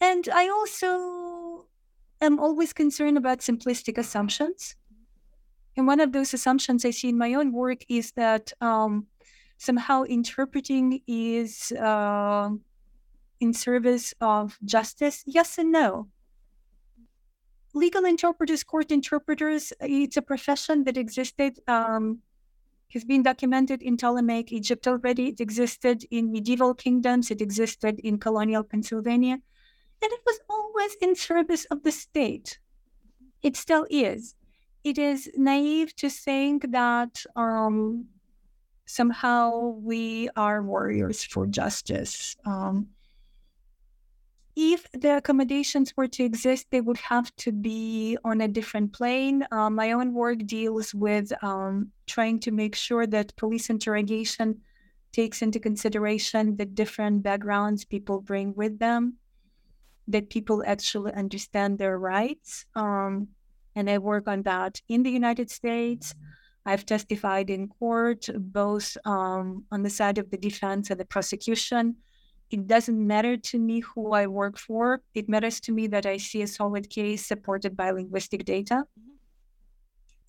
and I also am always concerned about simplistic assumptions. And one of those assumptions I see in my own work is that um, somehow interpreting is uh, in service of justice. Yes and no. Legal interpreters, court interpreters, it's a profession that existed, um, has been documented in Ptolemaic Egypt already. It existed in medieval kingdoms, it existed in colonial Pennsylvania, and it was always in service of the state. It still is it is naive to think that um, somehow we are warriors for justice. Um, if the accommodations were to exist, they would have to be on a different plane. Uh, my own work deals with um, trying to make sure that police interrogation takes into consideration the different backgrounds people bring with them, that people actually understand their rights. Um, and I work on that in the United States. I've testified in court, both um, on the side of the defense and the prosecution. It doesn't matter to me who I work for. It matters to me that I see a solid case supported by linguistic data.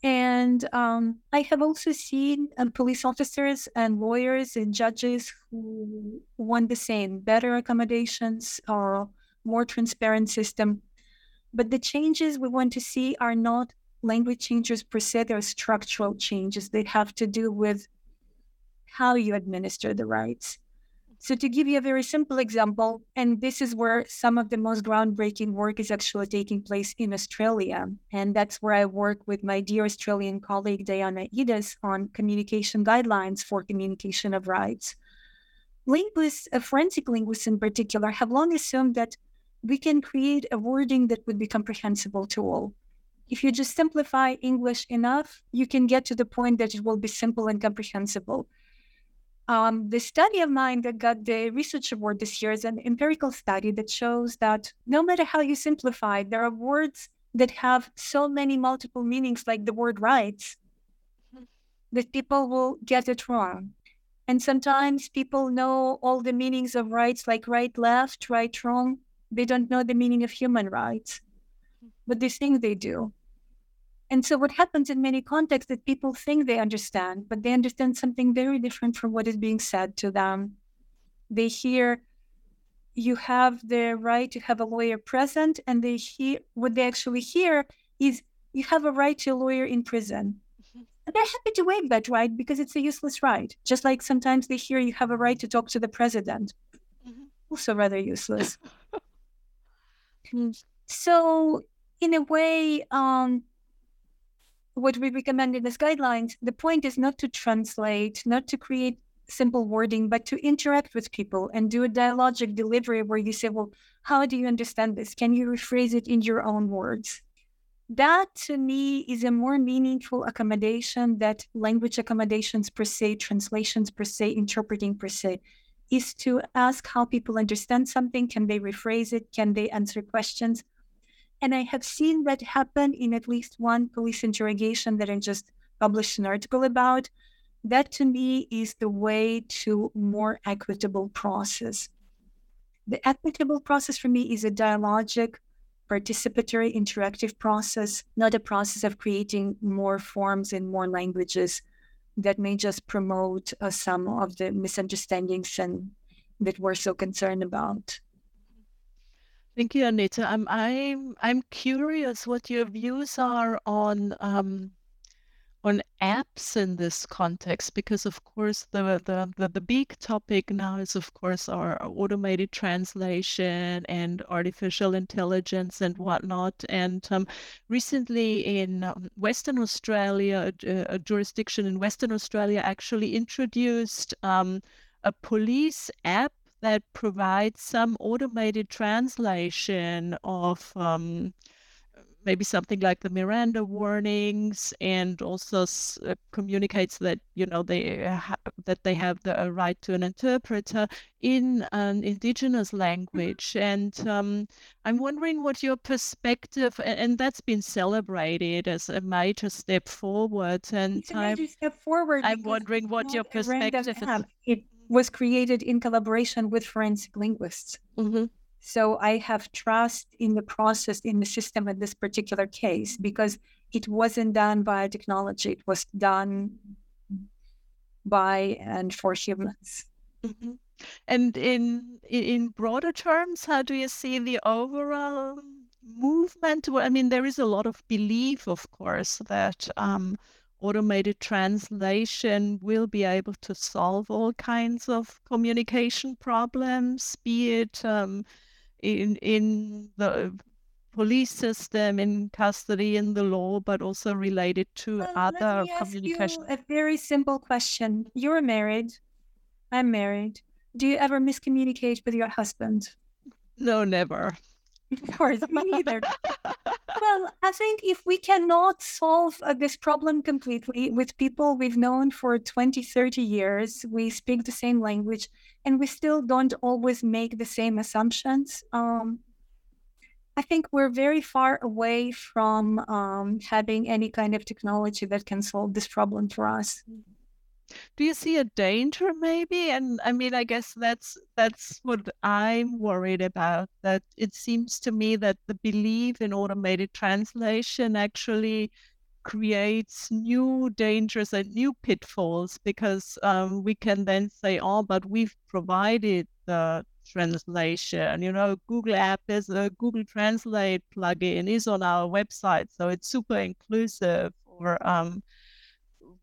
And um, I have also seen um, police officers and lawyers and judges who want the same better accommodations or more transparent system but the changes we want to see are not language changes per se, they're structural changes. They have to do with how you administer the rights. So, to give you a very simple example, and this is where some of the most groundbreaking work is actually taking place in Australia. And that's where I work with my dear Australian colleague, Diana Eades, on communication guidelines for communication of rights. Linguists, uh, forensic linguists in particular, have long assumed that we can create a wording that would be comprehensible to all. If you just simplify English enough, you can get to the point that it will be simple and comprehensible. Um, the study of mine that got the research award this year is an empirical study that shows that no matter how you simplify, there are words that have so many multiple meanings, like the word rights, that people will get it wrong. And sometimes people know all the meanings of rights, like right, left, right, wrong, they don't know the meaning of human rights, but they think they do. And so, what happens in many contexts that people think they understand, but they understand something very different from what is being said to them. They hear you have the right to have a lawyer present, and they hear what they actually hear is you have a right to a lawyer in prison. Mm-hmm. And they're happy to waive that right because it's a useless right. Just like sometimes they hear you have a right to talk to the president, mm-hmm. also rather useless. So, in a way, um, what we recommend in these guidelines, the point is not to translate, not to create simple wording, but to interact with people and do a dialogic delivery where you say, well, how do you understand this? Can you rephrase it in your own words? That to me is a more meaningful accommodation that language accommodations per se, translations per se, interpreting per se, is to ask how people understand something. Can they rephrase it? Can they answer questions? And I have seen that happen in at least one police interrogation that I just published an article about. That to me is the way to more equitable process. The equitable process for me is a dialogic, participatory, interactive process, not a process of creating more forms and more languages that may just promote uh, some of the misunderstandings and that we're so concerned about. Thank you, Aneta. I'm I'm I'm curious what your views are on um, on apps in this context, because of course the, the the the big topic now is of course our automated translation and artificial intelligence and whatnot. And um, recently in um, Western Australia, a, a, jurisdiction in Western Australia actually introduced um, a police app that provides some automated translation of um, maybe something like the Miranda warnings, and also uh, communicates that you know they ha- that they have the right to an interpreter in an indigenous language. And um, I'm wondering what your perspective, and, and, that's been celebrated as a major step forward. And it's a major I'm, step forward. I'm wondering what your perspective is. It was created in collaboration with forensic linguists. Mm-hmm. So I have trust in the process, in the system in this particular case, because it wasn't done by technology, it was done by and for humans. Mm-hmm. And in in broader terms, how do you see the overall movement? I mean, there is a lot of belief, of course, that um, automated translation will be able to solve all kinds of communication problems, be it um, in in the police system, in custody, in the law, but also related to well, other communication. a very simple question: You're married. I'm married. Do you ever miscommunicate with your husband? No, never. Of course, me neither. well, I think if we cannot solve uh, this problem completely with people we've known for 20, 30 years, we speak the same language, and we still don't always make the same assumptions, um, I think we're very far away from um, having any kind of technology that can solve this problem for us do you see a danger maybe? And i mean i guess that's that's what i'm worried about that it seems to me that the belief in automated translation actually creates new dangers and new pitfalls because um, we can then say oh but we've provided the translation. You know google app is a google translate plugin is on our website so it's super inclusive or um,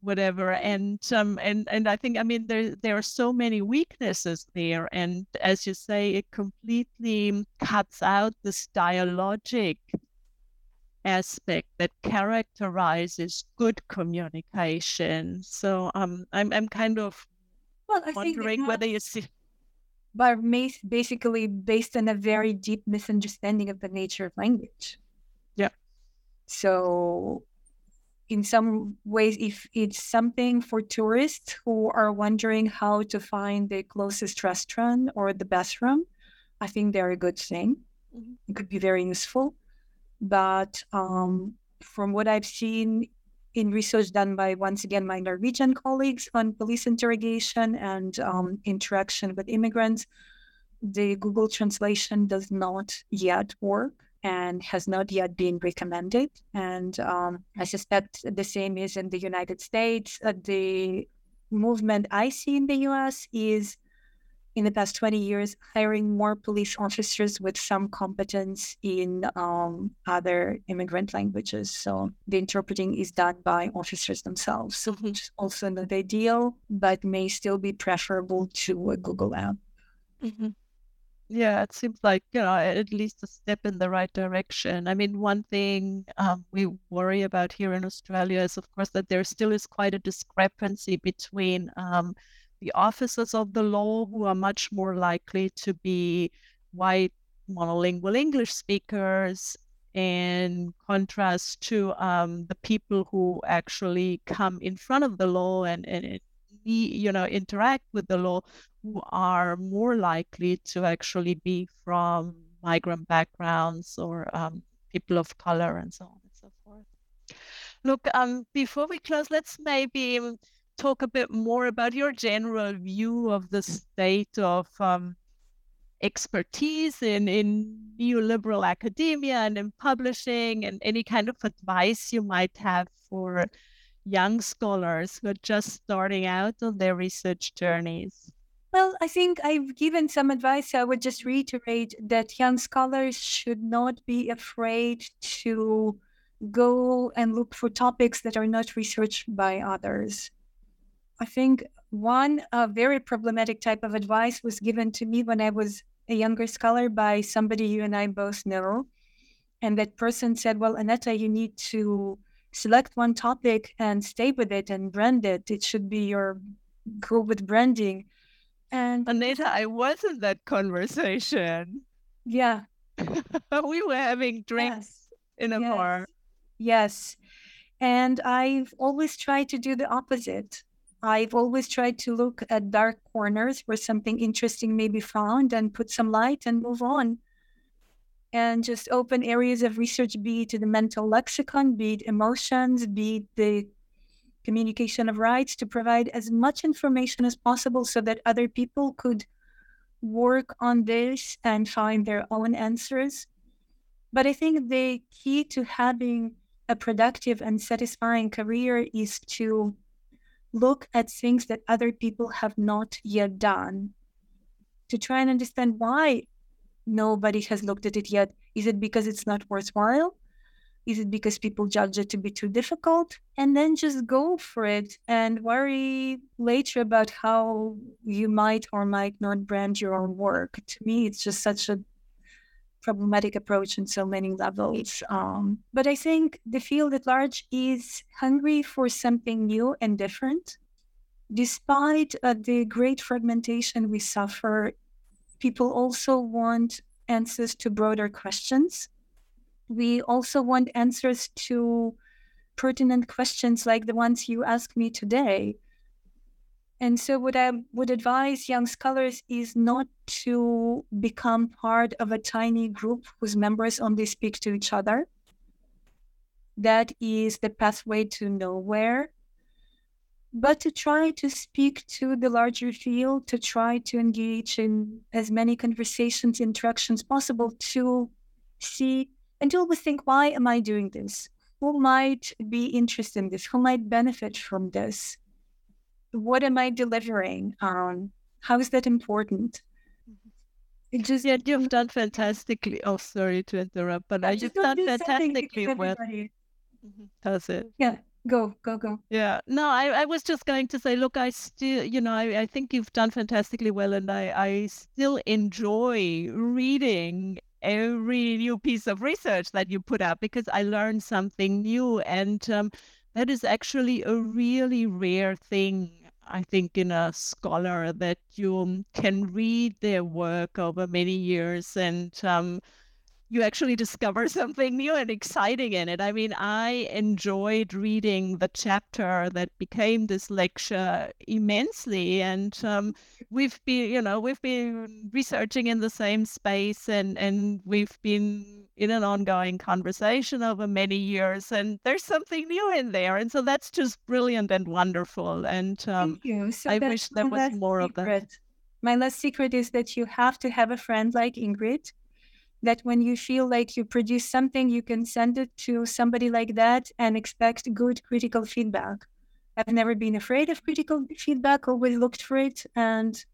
whatever and um and and i think i mean there there are so many weaknesses there and as you say it completely cuts out this dialogic aspect that characterizes good communication. So um i'm i'm kind of well, I wondering whether you see but basically based on a very deep misunderstanding of the nature of language. Yeah. So in some ways, if it's something for tourists who are wondering how to find the closest restaurant or the bathroom, I think they're a good thing. Mm-hmm. It could be very useful. But um, from what I've seen in research done by, once again, my Norwegian colleagues on police interrogation and um, interaction with immigrants, the Google translation does not yet work and has not yet been recommended. And um, I suspect the same is in the United States. Uh, the movement I see in the US is in the past 20 years hiring more police officers with some competence in um, other immigrant languages. So the interpreting is done by officers themselves, mm-hmm. which is also not ideal, but may still be preferable to a Google app. Mm-hmm. Yeah, it seems like, you know, at least a step in the right direction. I mean, one thing um, we worry about here in Australia is, of course, that there still is quite a discrepancy between um, the officers of the law who are much more likely to be white monolingual English speakers in contrast to um, the people who actually come in front of the law and, and you know interact with the law who are more likely to actually be from migrant backgrounds or um, people of color and so on and so forth. Look, um, before we close, let's maybe talk a bit more about your general view of the state of um, expertise in, in neoliberal academia and in publishing and any kind of advice you might have for young scholars who are just starting out on their research journeys? Well, I think I've given some advice. I would just reiterate that young scholars should not be afraid to go and look for topics that are not researched by others. I think one uh, very problematic type of advice was given to me when I was a younger scholar by somebody you and I both know. And that person said, Well, Aneta, you need to select one topic and stay with it and brand it. It should be your go with branding. And Aneta, I was in that conversation. Yeah. we were having drinks yes. in a yes. bar. Yes. And I've always tried to do the opposite. I've always tried to look at dark corners where something interesting may be found and put some light and move on. And just open areas of research, be it the mental lexicon, be it emotions, be it the communication of rights, to provide as much information as possible so that other people could work on this and find their own answers. But I think the key to having a productive and satisfying career is to look at things that other people have not yet done to try and understand why nobody has looked at it yet. Is it because it's not worthwhile? Is it because people judge it to be too difficult? And then just go for it and worry later about how you might or might not brand your own work. To me, it's just such a problematic approach on so many levels. Um, but I think the field at large is hungry for something new and different. Despite uh, the great fragmentation we suffer, people also want answers to broader questions. We also want answers to pertinent questions like the ones you asked me today. And so, what I would advise young scholars is not to become part of a tiny group whose members only speak to each other. That is the pathway to nowhere. But to try to speak to the larger field, to try to engage in as many conversations, interactions possible to see and to always think, why am I doing this? Who might be interested in this? Who might benefit from this? what am I delivering? Um, how is that important? It just yeah, you've done fantastically. Oh, sorry to interrupt, but uh, you've done fantastically well. Mm-hmm. How's it? Yeah, go, go, go. Yeah, no, I, I was just going to say, look, I still, you know, I, I think you've done fantastically well, and I, I still enjoy reading every new piece of research that you put out because I learn something new, and um, that is actually a really rare thing I think, in a scholar that you can read their work over many years and um, you actually discover something new and exciting in it. I mean, I enjoyed reading the chapter that became this lecture immensely, and um, we've been, you know, we've been researching in the same space, and and we've been in an ongoing conversation over many years, and there's something new in there, and so that's just brilliant and wonderful. And um, so I wish there was more secret. of that. My last secret is that you have to have a friend like Ingrid that when you feel like you produce something, you can send it to somebody like that and expect good critical feedback. I've never been afraid of critical feedback, always looked for it. And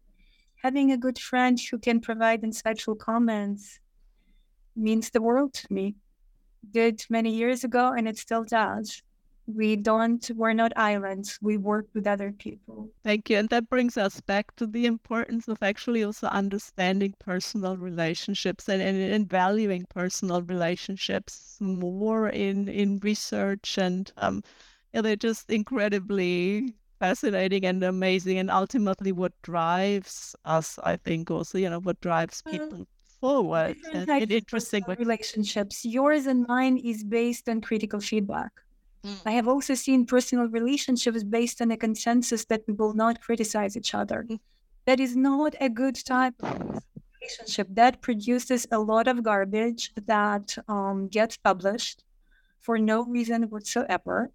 having a good friend who can provide insightful comments means the world to me. Did many years ago, and it still does. We don't, we're not islands. We work with other people. Thank you. And that brings us back to the importance of actually also understanding personal relationships and, and, and valuing personal relationships more in, in research. And um, yeah, they're just incredibly fascinating and amazing and ultimately what drives us i think also you know what drives people forward and, interesting relationships yours and mine is based on critical feedback mm. i have also seen personal relationships based on a consensus that we will not criticize each other mm. that is not a good type of relationship that produces a lot of garbage that um, gets published for no reason whatsoever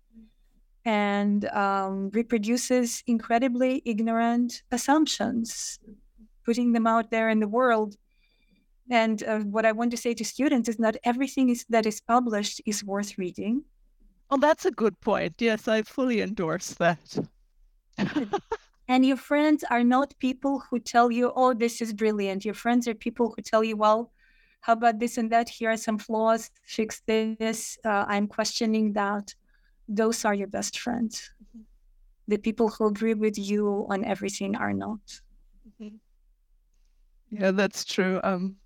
and um, reproduces incredibly ignorant assumptions, putting them out there in the world. And uh, what I want to say to students is not everything is, that is published is worth reading. Oh, that's a good point. Yes, I fully endorse that. and your friends are not people who tell you, oh, this is brilliant. Your friends are people who tell you, well, how about this and that? Here are some flaws. Fix this. Uh, I'm questioning that those are your best friends. Mm-hmm. The people who agree with you on everything are not. Mm-hmm. Yeah, that's true. Um,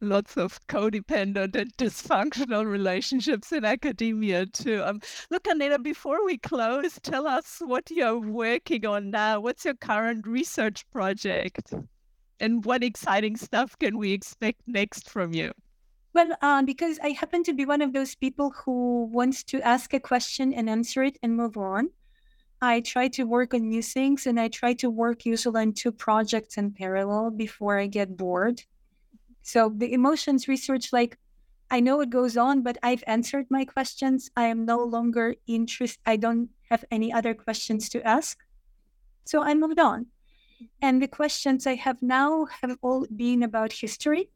lots of codependent and dysfunctional relationships in academia too. Um, look, Aneta, before we close, tell us what you're working on now. What's your current research project? And what exciting stuff can we expect next from you? Well, um, because I happen to be one of those people who wants to ask a question and answer it and move on. I try to work on new things and I try to work usually on two projects in parallel before I get bored. So the emotions research, like I know it goes on, but I've answered my questions. I am no longer interested. I don't have any other questions to ask. So I moved on. And the questions I have now have all been about history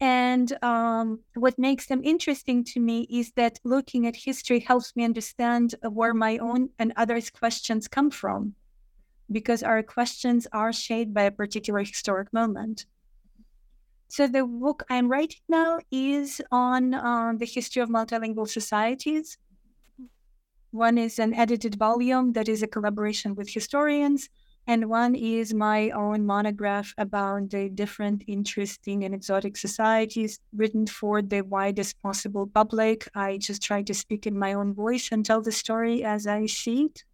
and um, what makes them interesting to me is that looking at history helps me understand where my own and others' questions come from, because our questions are shaped by a particular historic moment. So the book I'm writing now is on uh, the history of multilingual societies. One is an edited volume that is a collaboration with historians and one is my own monograph about the different interesting and exotic societies written for the widest possible public. I just try to speak in my own voice and tell the story as I see it.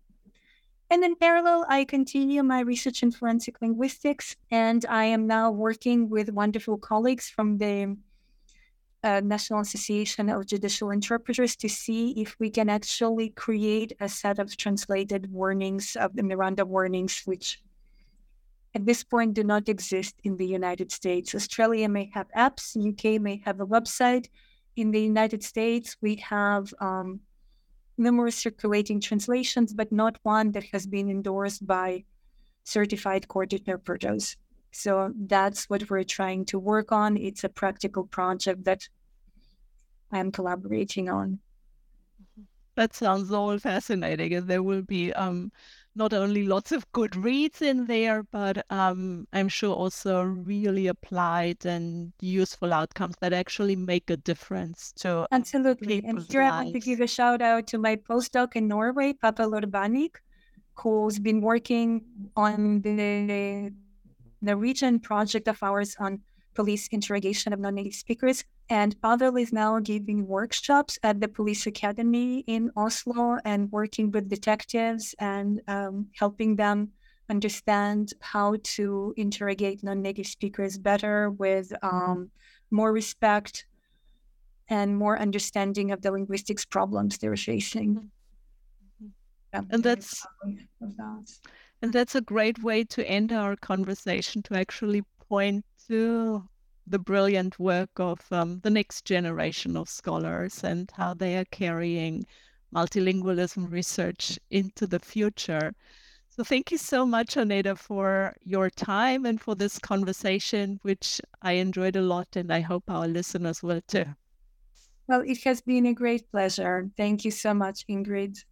And in parallel, I continue my research in forensic linguistics, and I am now working with wonderful colleagues from the uh, National Association of Judicial Interpreters to see if we can actually create a set of translated warnings of the Miranda warnings, which at this point do not exist in the United States. Australia may have apps, UK may have a website. In the United States, we have um, numerous circulating translations, but not one that has been endorsed by certified court interpreters. So that's what we're trying to work on. It's a practical project that I'm collaborating on. That sounds all fascinating. And there will be um, not only lots of good reads in there, but um, I'm sure also really applied and useful outcomes that actually make a difference to absolutely. And here lives. I want to give a shout out to my postdoc in Norway, Pavel Urbanik, who's been working on the the region project of ours on police interrogation of non-native speakers. And Pavel is now giving workshops at the police academy in Oslo and working with detectives and um, helping them understand how to interrogate non-native speakers better with um, more respect and more understanding of the linguistics problems they're facing. Mm-hmm. Yeah, and that's that. and that's a great way to end our conversation to actually point to the brilliant work of um, the next generation of scholars and how they are carrying multilingualism research into the future. So thank you so much, Aneta, for your time and for this conversation, which I enjoyed a lot, and I hope our listeners will too. Well, it has been a great pleasure. Thank you so much, Ingrid.